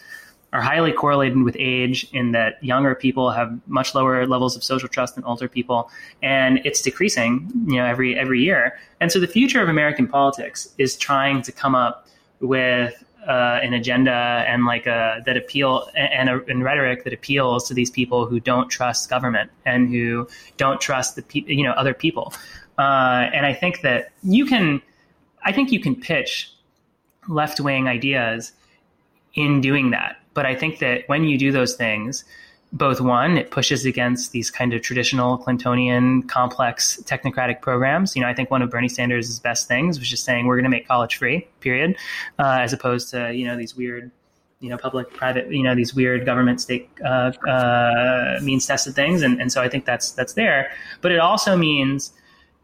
are highly correlated with age in that younger people have much lower levels of social trust than older people and it's decreasing you know every every year and so the future of american politics is trying to come up with uh, an agenda and like a that appeal and, a, and rhetoric that appeals to these people who don't trust government and who don't trust the pe- you know other people. Uh, and I think that you can, I think you can pitch left wing ideas in doing that. But I think that when you do those things, both one, it pushes against these kind of traditional Clintonian complex technocratic programs. You know, I think one of Bernie Sanders' best things was just saying we're going to make college free, period, uh, as opposed to you know these weird, you know, public private, you know, these weird government state uh, uh, means tested things, and and so I think that's that's there. But it also means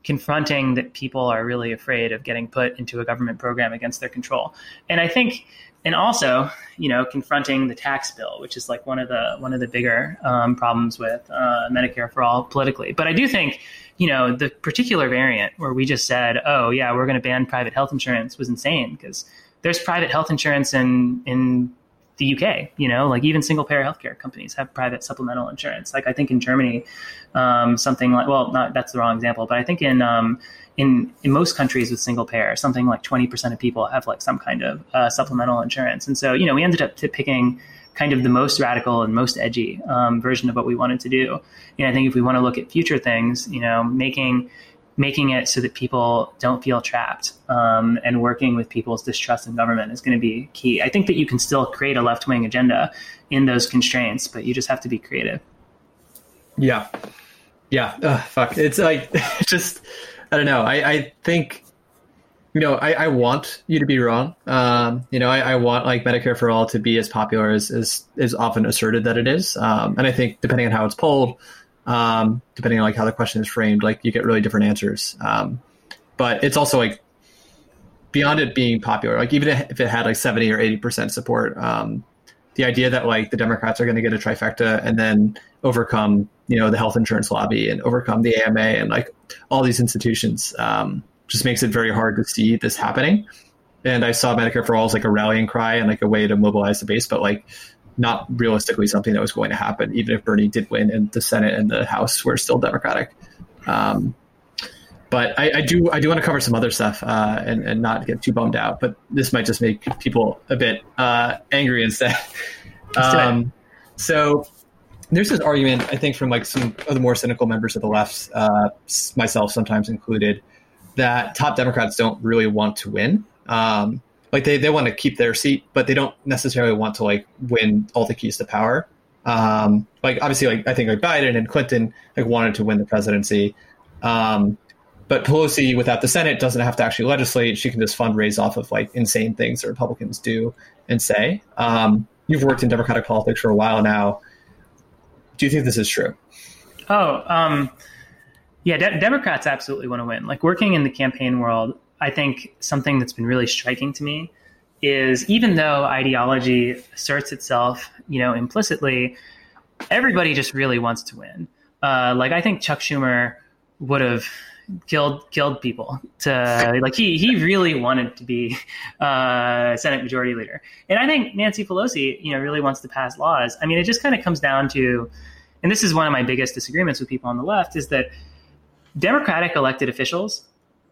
confronting that people are really afraid of getting put into a government program against their control, and I think and also, you know, confronting the tax bill, which is like one of the one of the bigger um, problems with uh, Medicare for all politically. But I do think, you know, the particular variant where we just said, "Oh, yeah, we're going to ban private health insurance," was insane because there's private health insurance in in the UK. You know, like even single payer healthcare companies have private supplemental insurance. Like I think in Germany, um, something like well, not that's the wrong example, but I think in um, in in most countries with single payer, something like 20% of people have like some kind of uh, supplemental insurance. And so, you know, we ended up picking kind of the most radical and most edgy um, version of what we wanted to do. And I think if we want to look at future things, you know, making making it so that people don't feel trapped um, and working with people's distrust in government is going to be key. I think that you can still create a left wing agenda in those constraints, but you just have to be creative. Yeah. Yeah. Fuck. It's like, just, I don't know. I, I think, you know, I, I want you to be wrong. Um, you know, I, I want like Medicare for all to be as popular as is is often asserted that it is. Um, and I think depending on how it's polled, um, depending on like how the question is framed, like you get really different answers. Um, but it's also like beyond it being popular, like even if it had like 70 or 80% support, um, the idea that like the Democrats are going to get a trifecta and then overcome, you know, the health insurance lobby and overcome the AMA and like all these institutions um, just makes it very hard to see this happening. And I saw Medicare for All as like a rallying cry and like a way to mobilize the base, but like not realistically something that was going to happen, even if Bernie did win and the Senate and the House were still Democratic. Um, but I, I, do I do want to cover some other stuff uh, and, and not get too bummed out. But this might just make people a bit uh, angry instead. Um, so there's this argument I think from like some of the more cynical members of the left, uh, myself sometimes included, that top Democrats don't really want to win. Um, like they, they want to keep their seat, but they don't necessarily want to like win all the keys to power. Um, like obviously, like I think like Biden and Clinton like wanted to win the presidency. Um, but Pelosi, without the Senate, doesn't have to actually legislate. She can just fundraise off of like insane things that Republicans do and say. Um, you've worked in Democratic politics for a while now. Do you think this is true? Oh, um, yeah, de- Democrats absolutely want to win. Like working in the campaign world, I think something that's been really striking to me is even though ideology asserts itself, you know, implicitly, everybody just really wants to win. Uh, like I think Chuck Schumer would have killed killed people to like he he really wanted to be uh, Senate Majority Leader, and I think Nancy Pelosi you know really wants to pass laws. I mean, it just kind of comes down to, and this is one of my biggest disagreements with people on the left is that Democratic elected officials,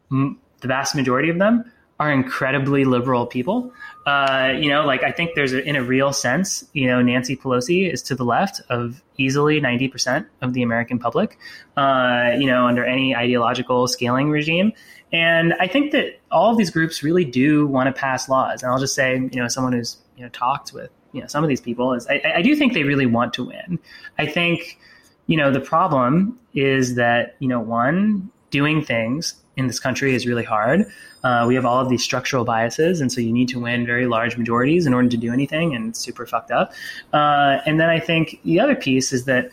the vast majority of them, are incredibly liberal people. Uh, you know, like I think there's a, in a real sense, you know, Nancy Pelosi is to the left of easily 90% of the American public, uh, you know, under any ideological scaling regime. And I think that all of these groups really do want to pass laws. And I'll just say, you know, someone who's, you know, talked with, you know, some of these people is I, I do think they really want to win. I think, you know, the problem is that, you know, one, doing things in this country is really hard. Uh, we have all of these structural biases, and so you need to win very large majorities in order to do anything, and it's super fucked up. Uh, and then I think the other piece is that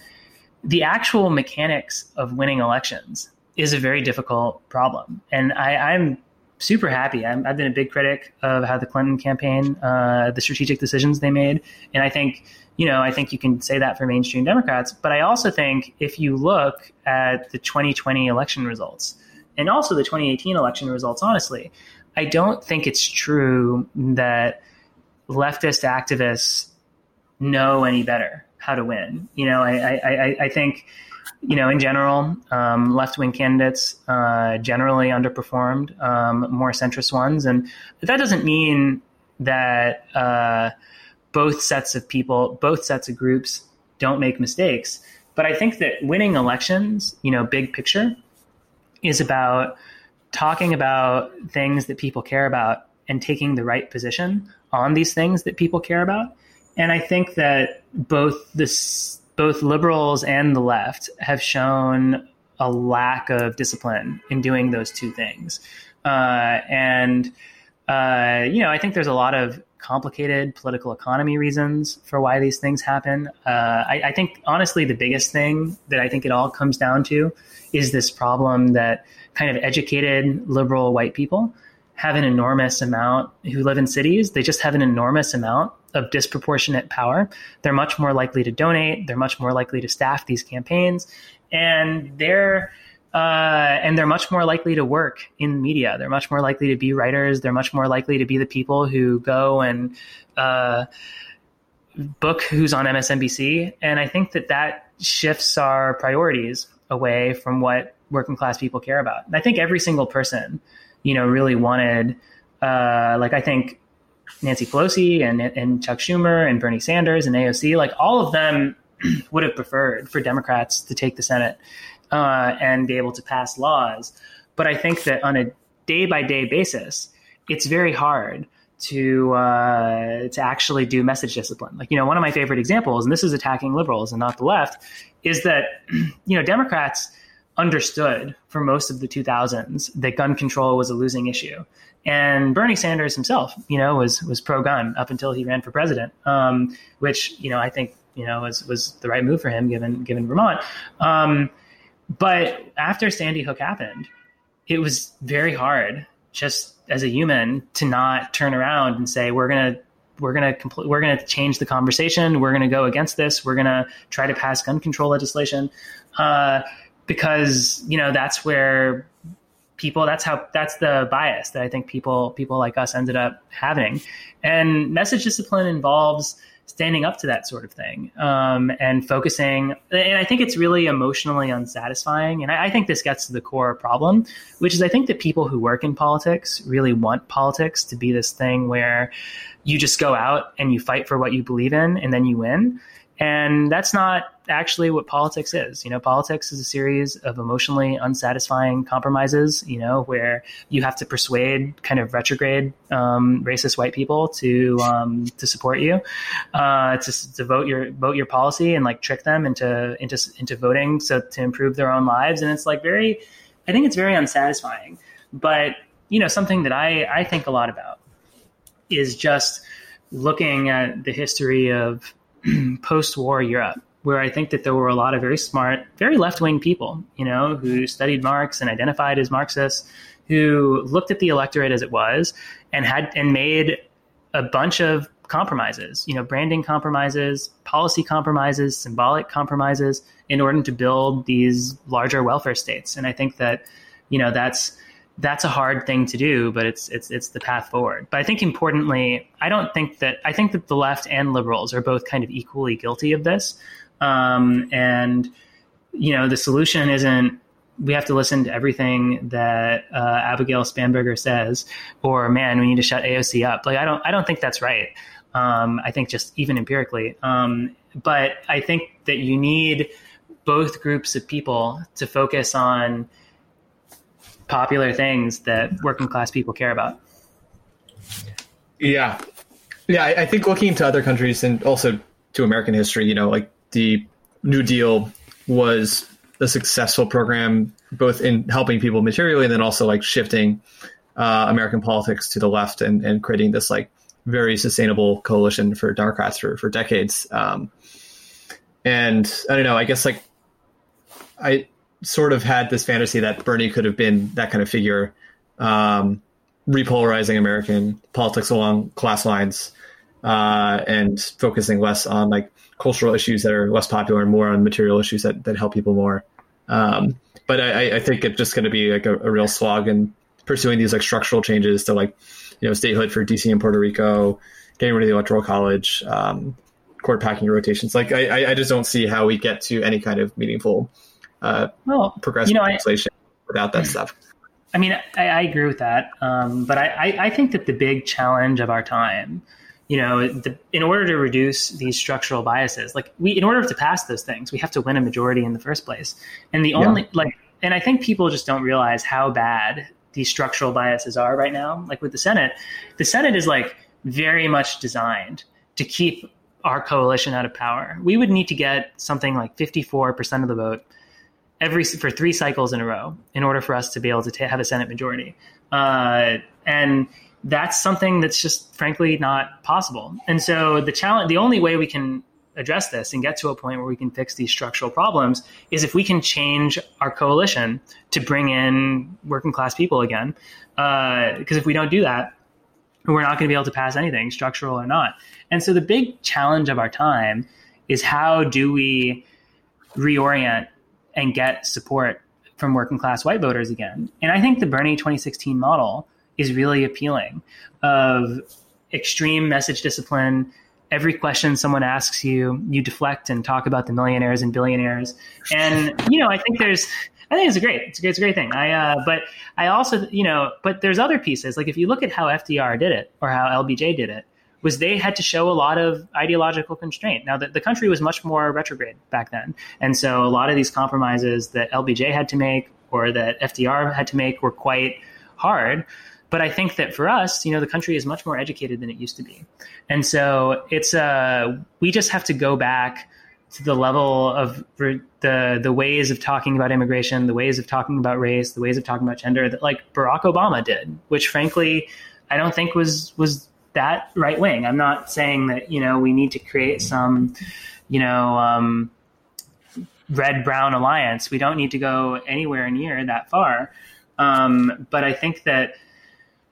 the actual mechanics of winning elections is a very difficult problem, and I, am super happy. i have been a big critic of how the Clinton campaign, uh, the strategic decisions they made, and I think you know, I think you can say that for mainstream Democrats. But I also think if you look at the 2020 election results, and also the 2018 election results, honestly, I don't think it's true that leftist activists know any better how to win. You know, I, I, I think, you know, in general, um, left wing candidates uh, generally underperformed um, more centrist ones. And that doesn't mean that uh, both sets of people, both sets of groups don't make mistakes. But I think that winning elections, you know, big picture, is about talking about things that people care about and taking the right position on these things that people care about. And I think that both this both liberals and the left have shown a lack of discipline in doing those two things. Uh, and uh, you know, I think there's a lot of complicated political economy reasons for why these things happen. Uh, I, I, think, honestly, the biggest thing that I think it all comes down to is this problem that kind of educated liberal white people have an enormous amount who live in cities. They just have an enormous amount of disproportionate power. They're much more likely to donate. They're much more likely to staff these campaigns, and they're uh, and they're much more likely to work in media. They're much more likely to be writers. They're much more likely to be the people who go and uh, book who's on MSNBC. And I think that that shifts our priorities away from what working class people care about. And I think every single person, you know, really wanted, uh, like I think Nancy Pelosi and and Chuck Schumer and Bernie Sanders and AOC, like all of them would have preferred for Democrats to take the Senate uh, and be able to pass laws. But I think that on a day by day basis, it's very hard to uh, to actually do message discipline. Like you know, one of my favorite examples, and this is attacking liberals and not the left, is that you know Democrats understood for most of the 2000s that gun control was a losing issue. And Bernie Sanders himself, you know, was was pro gun up until he ran for president, um, which you know I think you know was was the right move for him given given Vermont. Um, but after Sandy Hook happened, it was very hard just as a human to not turn around and say we're gonna we're gonna compl- we're gonna change the conversation. We're gonna go against this. We're gonna try to pass gun control legislation uh, because you know that's where people that's how that's the bias that I think people people like us ended up having. And message discipline involves standing up to that sort of thing um, and focusing. And I think it's really emotionally unsatisfying. And I, I, think this gets to the core problem, which is I think that people who work in politics really want politics to be this thing where you just go out and you fight for what you believe in and then you win. And that's not actually what politics is. You know, politics is a series of emotionally unsatisfying compromises, you know, where you have to persuade kind of retrograde um, racist white people to um, to support you, uh, to, to vote your vote your policy and like trick them into into into voting so to improve their own lives. And it's like very I think it's very unsatisfying. But you know, something that I I think a lot about is just looking at the history of post-war Europe, where I think that there were a lot of very smart, very left-wing people, you know, who studied Marx and identified as Marxists, who looked at the electorate as it was and had and made a bunch of compromises, you know, branding compromises, policy compromises, symbolic compromises in order to build these larger welfare states. And I think that, you know, that's that's a hard thing to do, but it's it's it's the path forward. But I think importantly, I don't think that I think that the left and liberals are both kind of equally guilty of this. Um, and you know, the solution isn't we have to listen to everything that uh, Abigail Spanberger says, or man, we need to shut AOC up. Like I don't, I don't think that's right. Um, I think just even empirically, um, but I think that you need both groups of people to focus on popular things that working class people care about. Yeah, yeah. I, I think looking to other countries and also to American history, you know, like the New Deal was a successful program, both in helping people materially and then also like shifting uh, American politics to the left and, and creating this like very sustainable coalition for Democrats for, for decades. Um, and I don't know, I guess like I sort of had this fantasy that Bernie could have been that kind of figure, um, repolarizing American politics along class lines uh, and focusing less on like cultural issues that are less popular and more on material issues that, that help people more. Um, but I, I, think it's just going to be like a, a, real slog in pursuing these like structural changes to like, you know, statehood for DC and Puerto Rico, getting rid of the electoral college, um, court packing rotations. Like, I, I just don't see how we get to any kind of meaningful uh, well, progressive you know, legislation I, without that stuff. I mean, I, I agree with that. Um, but I, I think that the big challenge of our time you know, the, in order to reduce these structural biases, like we, in order to pass those things, we have to win a majority in the first place. And the yeah. only like, and I think people just don't realize how bad these structural biases are right now. Like with the Senate, the Senate is like very much designed to keep our coalition out of power. We would need to get something like 54% of the vote every for three cycles in a row in order for us to be able to t- have a Senate majority. Uh, and that's something that's just frankly not possible. And so the challenge, the only way we can address this and get to a point where we can fix these structural problems is if we can change our coalition to bring in working class people again. Because uh, if we don't do that, we're not going to be able to pass anything, structural or not. And so the big challenge of our time is how do we reorient and get support from working class white voters again? And I think the Bernie 2016 model is really appealing of extreme message discipline. Every question someone asks you you deflect and talk about the millionaires and billionaires. And you know i think there's i think it's a great it's a great, it's a great thing. I uh, but i also you know but there's other pieces. Like if you look at how fdr did it or how lbj did it was they had to show a lot of ideological constraint. Now the, the country was much more retrograde back then. And so a lot of these compromises that lbj had to make or that fdr had to make were quite hard but I think that for us, you know, the country is much more educated than it used to be. And so it's uh, we just have to go back to the level of the the ways of talking about immigration, the ways of talking about race, the ways of talking about gender that like Barack Obama did, which frankly I don't think was was that right wing. I'm not saying that you know we need to create some you know um, red brown alliance. We don't need to go anywhere near that far. Um, but I think that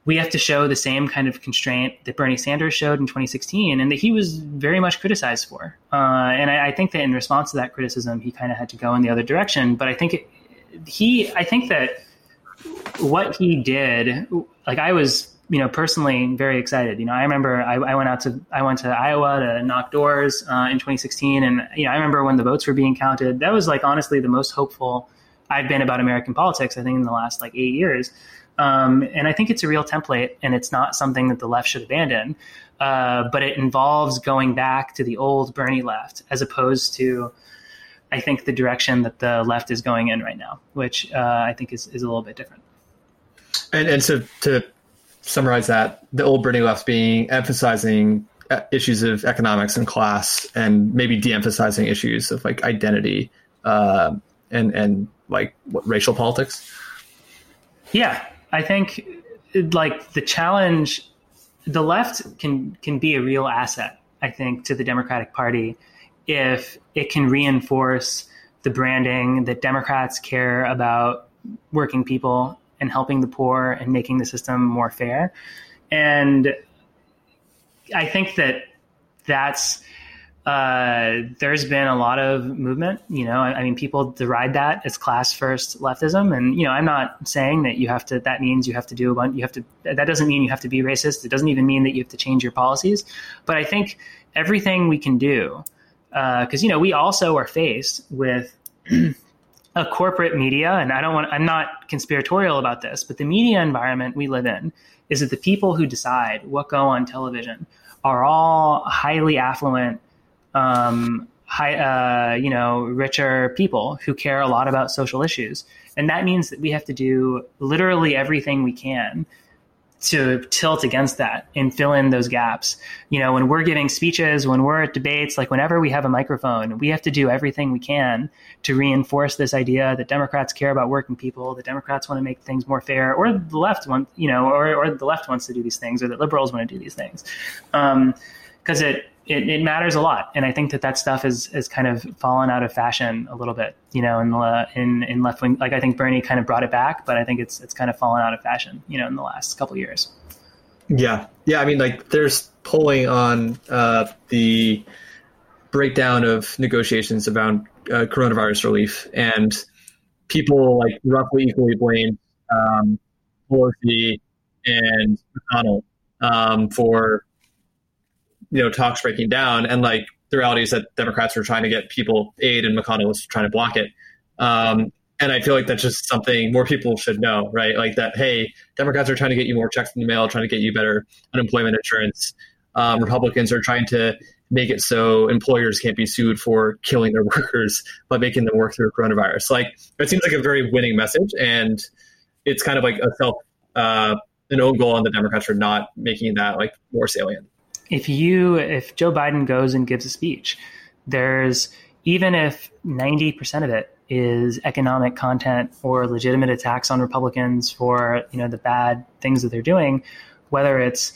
we have to show the same kind of constraint that Bernie Sanders showed in 2016 and that he was very much criticized for. Uh, and I, I, think that in response to that criticism, he kind of had to go in the other direction. But I think it, he, I think that what he did, like I was, you know, personally very excited. You know, I remember I, I went out to, I went to Iowa to knock doors uh, in 2016. And, you know, I remember when the votes were being counted, that was like honestly the most hopeful I've been about American politics, I think, in the last like eight years. Um, and I think it's a real template, and it's not something that the left should abandon. Uh, but it involves going back to the old Bernie left, as opposed to, I think, the direction that the left is going in right now, which uh, I think is, is a little bit different. And, and so to summarize that, the old Bernie left being emphasizing uh, issues of economics and class, and maybe de-emphasizing issues of like identity uh, and and like what, racial politics. Yeah, I think like the challenge, the left can can be a real asset. I think to the Democratic Party if it can reinforce the branding that Democrats care about working people and helping the poor and making the system more fair. And I think that that's uh, there's been a lot of movement. You know, I, I, mean, people deride that as class first leftism, and you know, I'm not saying that you have to. That means you have to do a bunch. You have to. That doesn't mean you have to be racist. It doesn't even mean that you have to change your policies. But I think everything we can do, because uh, you know, we also are faced with. a corporate media, and I don't want, I'm not conspiratorial about this, but the media environment we live in is that the people who decide what go on television are all highly affluent, um, high, uh, you know, richer people who care a lot about social issues. And that means that we have to do literally everything we can to tilt against that and fill in those gaps. You know, when we're giving speeches, when we're at debates, like whenever we have a microphone, we have to do everything we can to reinforce this idea that Democrats care about working people, that Democrats want to make things more fair, or the left want, you know, or, or the left wants to do these things, or that liberals want to do these things. Because um, it it, it, matters a lot. And I think that that stuff is, is kind of fallen out of fashion a little bit, you know, in the, in, in left wing, like I think Bernie kind of brought it back, but I think it's, it's kind of fallen out of fashion, you know, in the last couple years. Yeah. Yeah. I mean, like there's polling on uh, the breakdown of negotiations around uh, coronavirus relief and people like roughly equally blame um, Pelosi and McConnell um, for you know talks breaking down, and like the reality is that Democrats were trying to get people aid, and McConnell was trying to block it. Um, and I feel like that's just something more people should know, right? Like that, hey, Democrats are trying to get you more checks in the mail, trying to get you better unemployment insurance. Um, Republicans are trying to make it so employers can't be sued for killing their workers by making them work through coronavirus. Like it seems like a very winning message, and it's kind of like a self uh, an own goal on the Democrats for not making that like more salient if you if Joe Biden goes and gives a speech, there's even if 90% of it is economic content or legitimate attacks on Republicans for, you know, the bad things that they're doing, whether it's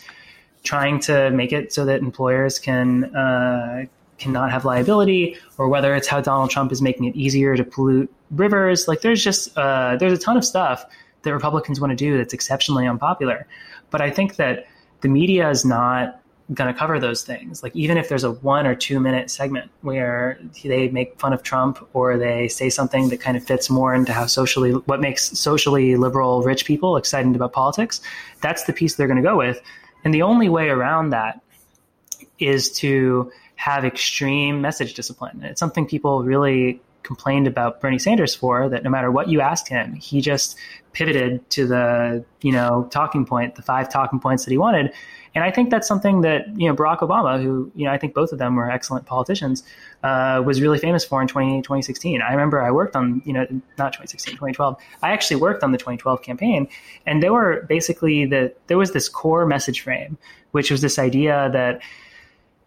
trying to make it so that employers can uh, cannot have liability, or whether it's how Donald Trump is making it easier to pollute rivers. Like there's just uh, there's a ton of stuff that Republicans want to do that's exceptionally unpopular. But I think that the media is not going to cover those things. Like even if there's a one or two minute segment where they make fun of Trump or they say something that kind of fits more into how socially what makes socially liberal rich people excited about politics, that's the piece they're going to go with. And the only way around that is to have extreme message discipline. It's something people really complained about Bernie Sanders for that no matter what you asked him, he just pivoted to the, you know, talking point, the five talking points that he wanted and I think that's something that you know Barack Obama, who you know I think both of them were excellent politicians, uh, was really famous for in 20, 2016. I remember I worked on you know not 2016, 2012. I actually worked on the 2012 campaign, and there were basically the there was this core message frame, which was this idea that.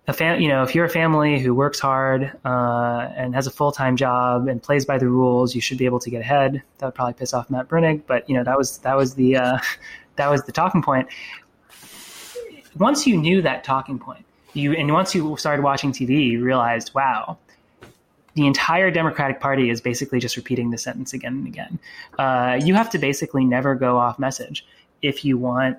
A fam- you know, if you're a family who works hard uh, and has a full time job and plays by the rules, you should be able to get ahead. That would probably piss off Matt Bruenig, but you know that was that was the uh, that was the talking point once you knew that talking point, you and once you started watching TV, you realized, wow, the entire Democratic Party is basically just repeating the sentence again and again. Uh, you have to basically never go off message if you want,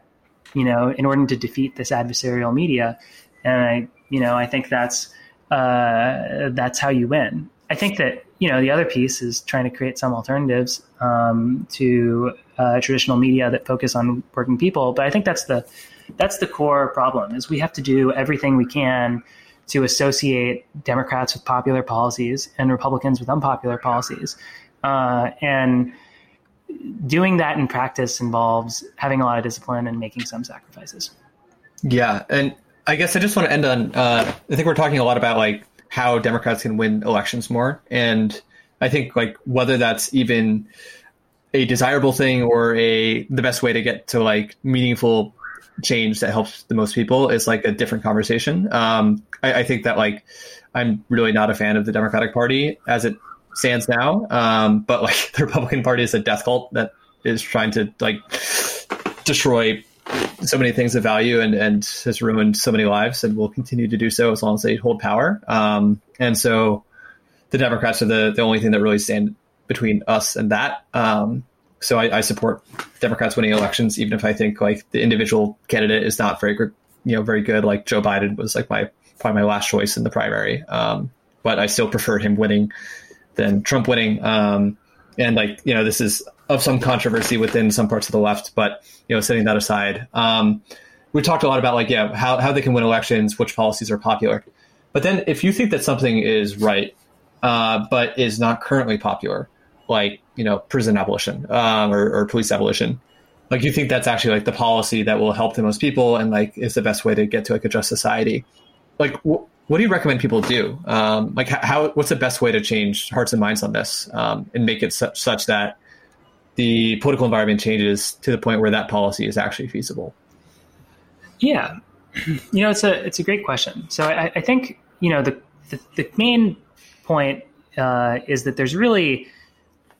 you know, in order to defeat this adversarial media. And I, you know, I think that's uh, that's how you win. I think that you know the other piece is trying to create some alternatives um, to uh, traditional media that focus on working people. But I think that's the that's the core problem is we have to do everything we can to associate Democrats with popular policies and Republicans with unpopular policies. Uh, and doing that in practice involves having a lot of discipline and making some sacrifices. Yeah. And I guess I just want to end on uh, I think we're talking a lot about like how Democrats can win elections more. And I think like whether that's even a desirable thing or a the best way to get to like meaningful change that helps the most people is like a different conversation. Um, I, I, think that like I'm really not a fan of the Democratic Party as it stands now, um, but like the Republican Party is a death cult that is trying to like destroy so many things of value and, and has ruined so many lives and will continue to do so as long as they hold power. Um, and so the Democrats are the, the only thing that really stand between us and that. Um, so I, I, support Democrats winning elections, even if I think like the individual candidate is not very good, you know, very good. Like Joe Biden was like my probably my last choice in the primary, um, but I still prefer him winning than Trump winning. Um, and like you know, this is of some controversy within some parts of the left, but you know, setting that aside, um, we talked a lot about like yeah, how how they can win elections, which policies are popular. But then, if you think that something is right, uh, but is not currently popular, like you know prison abolition um, or, or, police abolition like you think that's actually like the policy that will help the most people and like is the best way to get to like a just society like wh- what do you recommend people do um, like how what's the best way to change hearts and minds on this um, and make it su- such that the political environment changes to the point where that policy is actually feasible yeah you know it's a it's a great question so i, I think you know the, the, the main point uh, is that there's really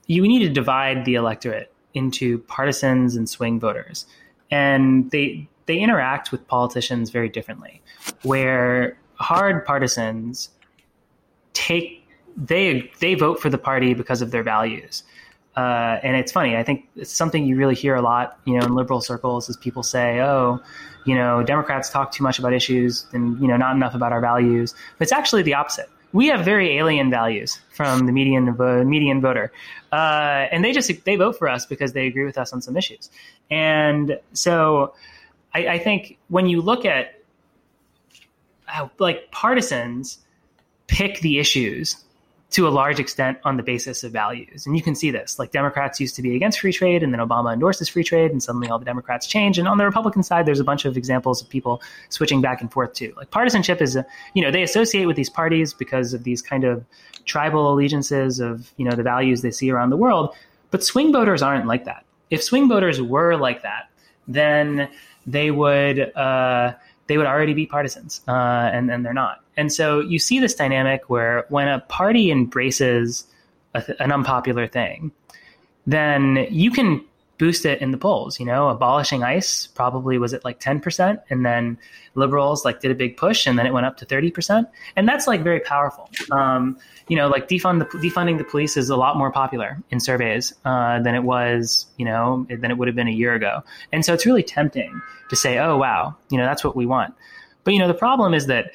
you need to divide the electorate into partisans and swing voters, and they they interact with politicians very differently. Where hard partisans take they they vote for the party because of their values. Uh, and it's funny. I think it's something you really hear a lot, you know, in liberal circles, is people say, "Oh, you know, Democrats talk too much about issues and you know not enough about our values." But it's actually the opposite we have very alien values from the median median voter, uh, and they just they vote for us because they agree with us on some issues. And so, I, I think when you look at how like partisans pick the issues to a large extent on the basis of values. And you can see this. Like Democrats used to be against free trade, and then Obama endorses free trade, and suddenly all the Democrats change. And on the Republican side, there's a bunch of examples of people switching back and forth too. Like partisanship is, a, you know, they associate with these parties because of these kind of tribal allegiances of, you know, the values they see around the world. But swing voters aren't like that. If swing voters were like that, then they would. Uh, they would already be partisans, uh, and, and they're not. And so you see this dynamic where when a party embraces a, an unpopular thing, then you can boost it in the polls. You know, abolishing ICE probably was at like 10%, and then liberals like did a big push, and then it went up to 30%. And that's like very powerful. Um, you know, like defund the, defunding the police is a lot more popular in surveys uh, than it was, you know, than it would have been a year ago. And so it's really tempting to say, oh, wow, you know, that's what we want. But, you know, the problem is that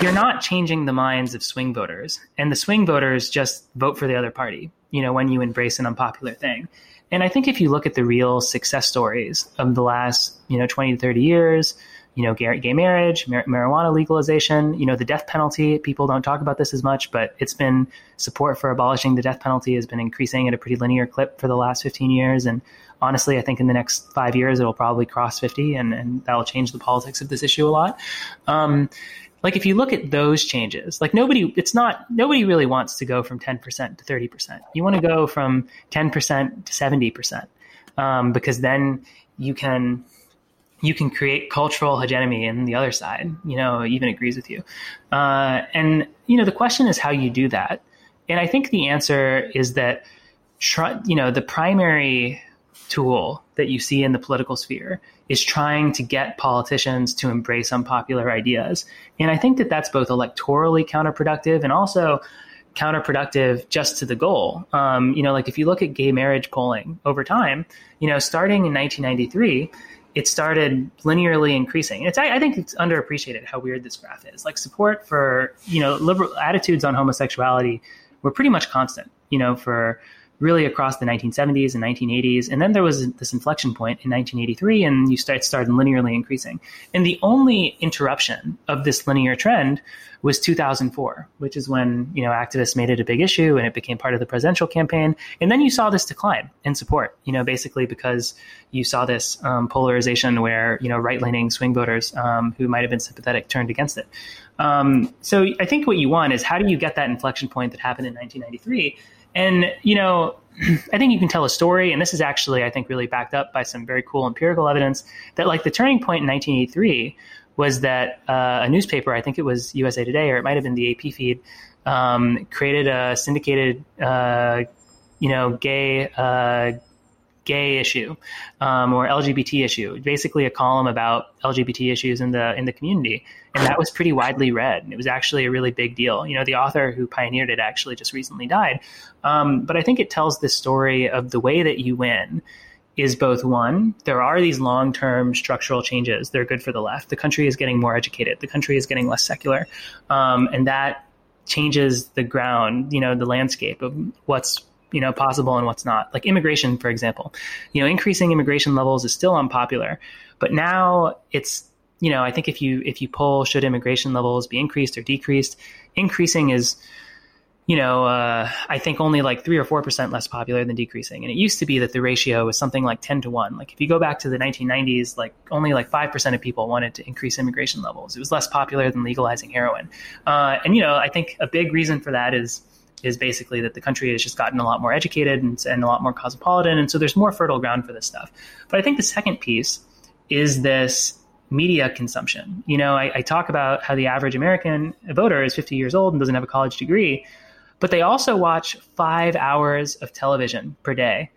you're not changing the minds of swing voters. And the swing voters just vote for the other party, you know, when you embrace an unpopular thing. And I think if you look at the real success stories of the last, you know, 20 to 30 years, you know, gay, marriage, mar- marijuana legalization, you know, the death penalty. People don't talk about this as much, but it's been support for abolishing the death penalty has been increasing at a pretty linear clip for the last 15 years. And honestly, I think in the next five years, it'll probably cross 50 and, and that'll change the politics of this issue a lot. Um, like if you look at those changes, like nobody, it's not, nobody really wants to go from 10% to 30%. You want to go from 10% to 70%. Um, because then you can, you can create cultural hegemony in the other side, you know, even agrees with you. Uh, and, you know, the question is how you do that. And I think the answer is that, try, you know, the primary tool that you see in the political sphere is trying to get politicians to embrace unpopular ideas. And I think that that's both electorally counterproductive and also counterproductive just to the goal. Um, you know, like if you look at gay marriage polling over time, you know, starting in 1993, it started linearly increasing. It's I, I, think it's underappreciated how weird this graph is. Like support for you know liberal attitudes on homosexuality were pretty much constant. You know for really across the 1970s and 1980s. And then there was this inflection point in 1983, and you start started linearly increasing. And the only interruption of this linear trend was 2004, which is when you know activists made it a big issue and it became part of the presidential campaign. And then you saw this decline in support. You know, basically because you saw this um, polarization where you know right-leaning swing voters um, who might have been sympathetic turned against it. Um, so I think what you want is how do you get that inflection point that happened in 1993 and, you know, I think you can tell a story, and this is actually, I think, really backed up by some very cool empirical evidence that, like, the turning point in 1983 was that uh, a newspaper, I think it was USA Today, or it might have been the AP feed, um, created a syndicated, uh, you know, gay uh, gay issue um, or LGBT issue, basically a column about LGBT issues in the in the community, and that was pretty widely read. And it was actually a really big deal. You know, the author who pioneered it actually just recently died, um, but I think it tells the story of the way that you win is both one, there are these long term structural changes. They're good for the left. The country is getting more educated. The country is getting less secular. Um, and that changes the ground, you know, the landscape of what's you know possible and what's not like immigration for example you know increasing immigration levels is still unpopular but now it's you know i think if you if you poll should immigration levels be increased or decreased increasing is you know, uh, I think only like three or four percent less popular than decreasing. And it used to be that the ratio was something like ten to one. Like if you go back to the 1990s, like only like five percent of people wanted to increase immigration levels. It was less popular than legalizing heroin. Uh, and you know, I think a big reason for that is is basically that the country has just gotten a lot more educated and, and a lot more cosmopolitan, and so there's more fertile ground for this stuff. But I think the second piece is this media consumption. You know, I, I talk about how the average American voter is 50 years old and doesn't have a college degree but they also watch five hours of television per day.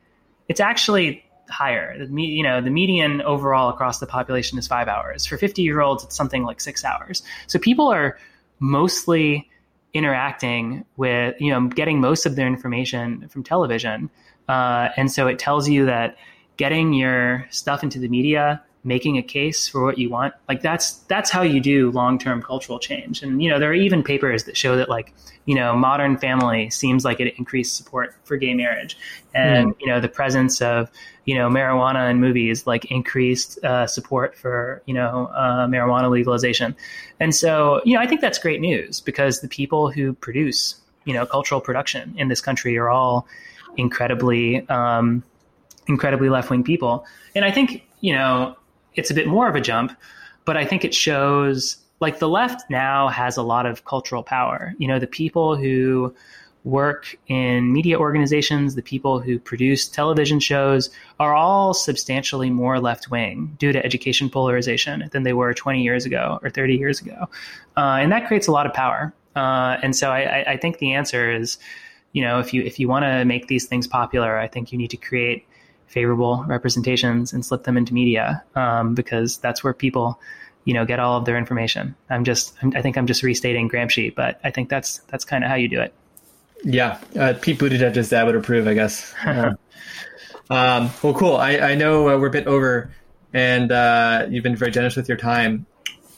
It's actually higher. The, you know, the median overall across the population is five hours. For 50 year olds, it's something like six hours. So people are mostly interacting with, you know, getting most of their information from television. Uh, and so it tells you that getting your stuff into the media making a case for what you want like that's that's how you do long-term cultural change. And you know there are even papers that show that like you know modern family seems like it increased support for gay marriage. And mm. you know the presence of you know marijuana in movies like increased uh, support for you know uh, marijuana legalization. And so you know i think that's great news because the people who produce you know cultural production in this country are all incredibly um, incredibly left-wing people. And i think you know it's a bit more of a jump, but I think it shows like the left now has a lot of cultural power. You know, the people who work in media organizations, the people who produce television shows are all substantially more left wing due to education polarization than they were 20 years ago or 30 years ago. Uh, and that creates a lot of power. Uh, and so I, I, think the answer is, you know, if you if you want to make these things popular, I think you need to create favorable representations and slip them into media um, because that's where people you know get all of their information. I'm just i think i'm just restating gramsci but i think that's that's kind of how you do it. Yeah uh, pete buttigieg's dad would approve i guess. Uh, um, well cool. I, I know uh, we're a bit over and uh, you've been very generous with your time.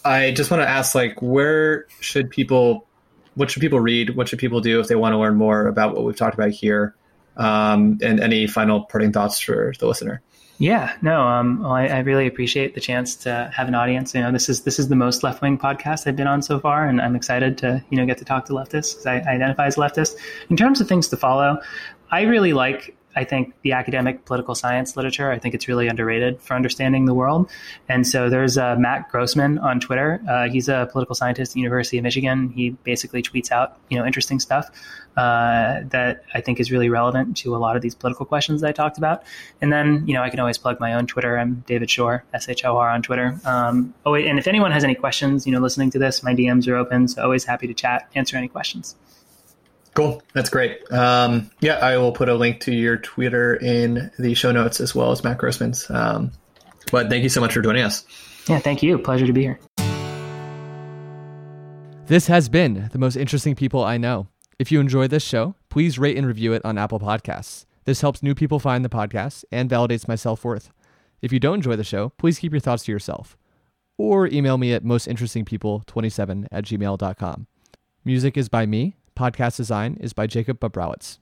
I just want to ask like where should people what should people read? What should people do if they want to learn more about what we've talked about here um, and any final parting thoughts for the listener. Yeah, no, um, well, I, I, really appreciate the chance to have an audience. You know, this is this is the most left wing podcast I've been on so far, and I'm excited to you know get to talk to leftists because I, I identify as leftist. In terms of things to follow, I really like I think the academic political science literature, I think it's really underrated for understanding the world. And so there's uh, Matt Grossmann on Twitter. Uh, he's a political scientist at the University of Michigan. He basically tweets out, you know, interesting stuff uh, that I think is really relevant to a lot of these political questions that I talked about. And then, you know, I can always plug my own Twitter. I'm David Shor, S H O R on Twitter. Um, oh, and if anyone has any questions, you know, listening to this, my DMs are open. So always happy to chat, answer any questions. Cool. That's great. Um, yeah, I will put a link to your Twitter in the show notes as well as Matt Grossmann's. Um, but thank you so much for joining us. Yeah, thank you. Pleasure to be here. This has been the most interesting people I know. If you enjoy this show, please rate and review it on Apple Podcasts. This helps new people find the podcast and validates my self worth. If you don't enjoy the show, please keep your thoughts to yourself. Or email me at mostinterestingpeople27 at gmail.com. Music is by me, Podcast design is by Jacob Bubrowitz.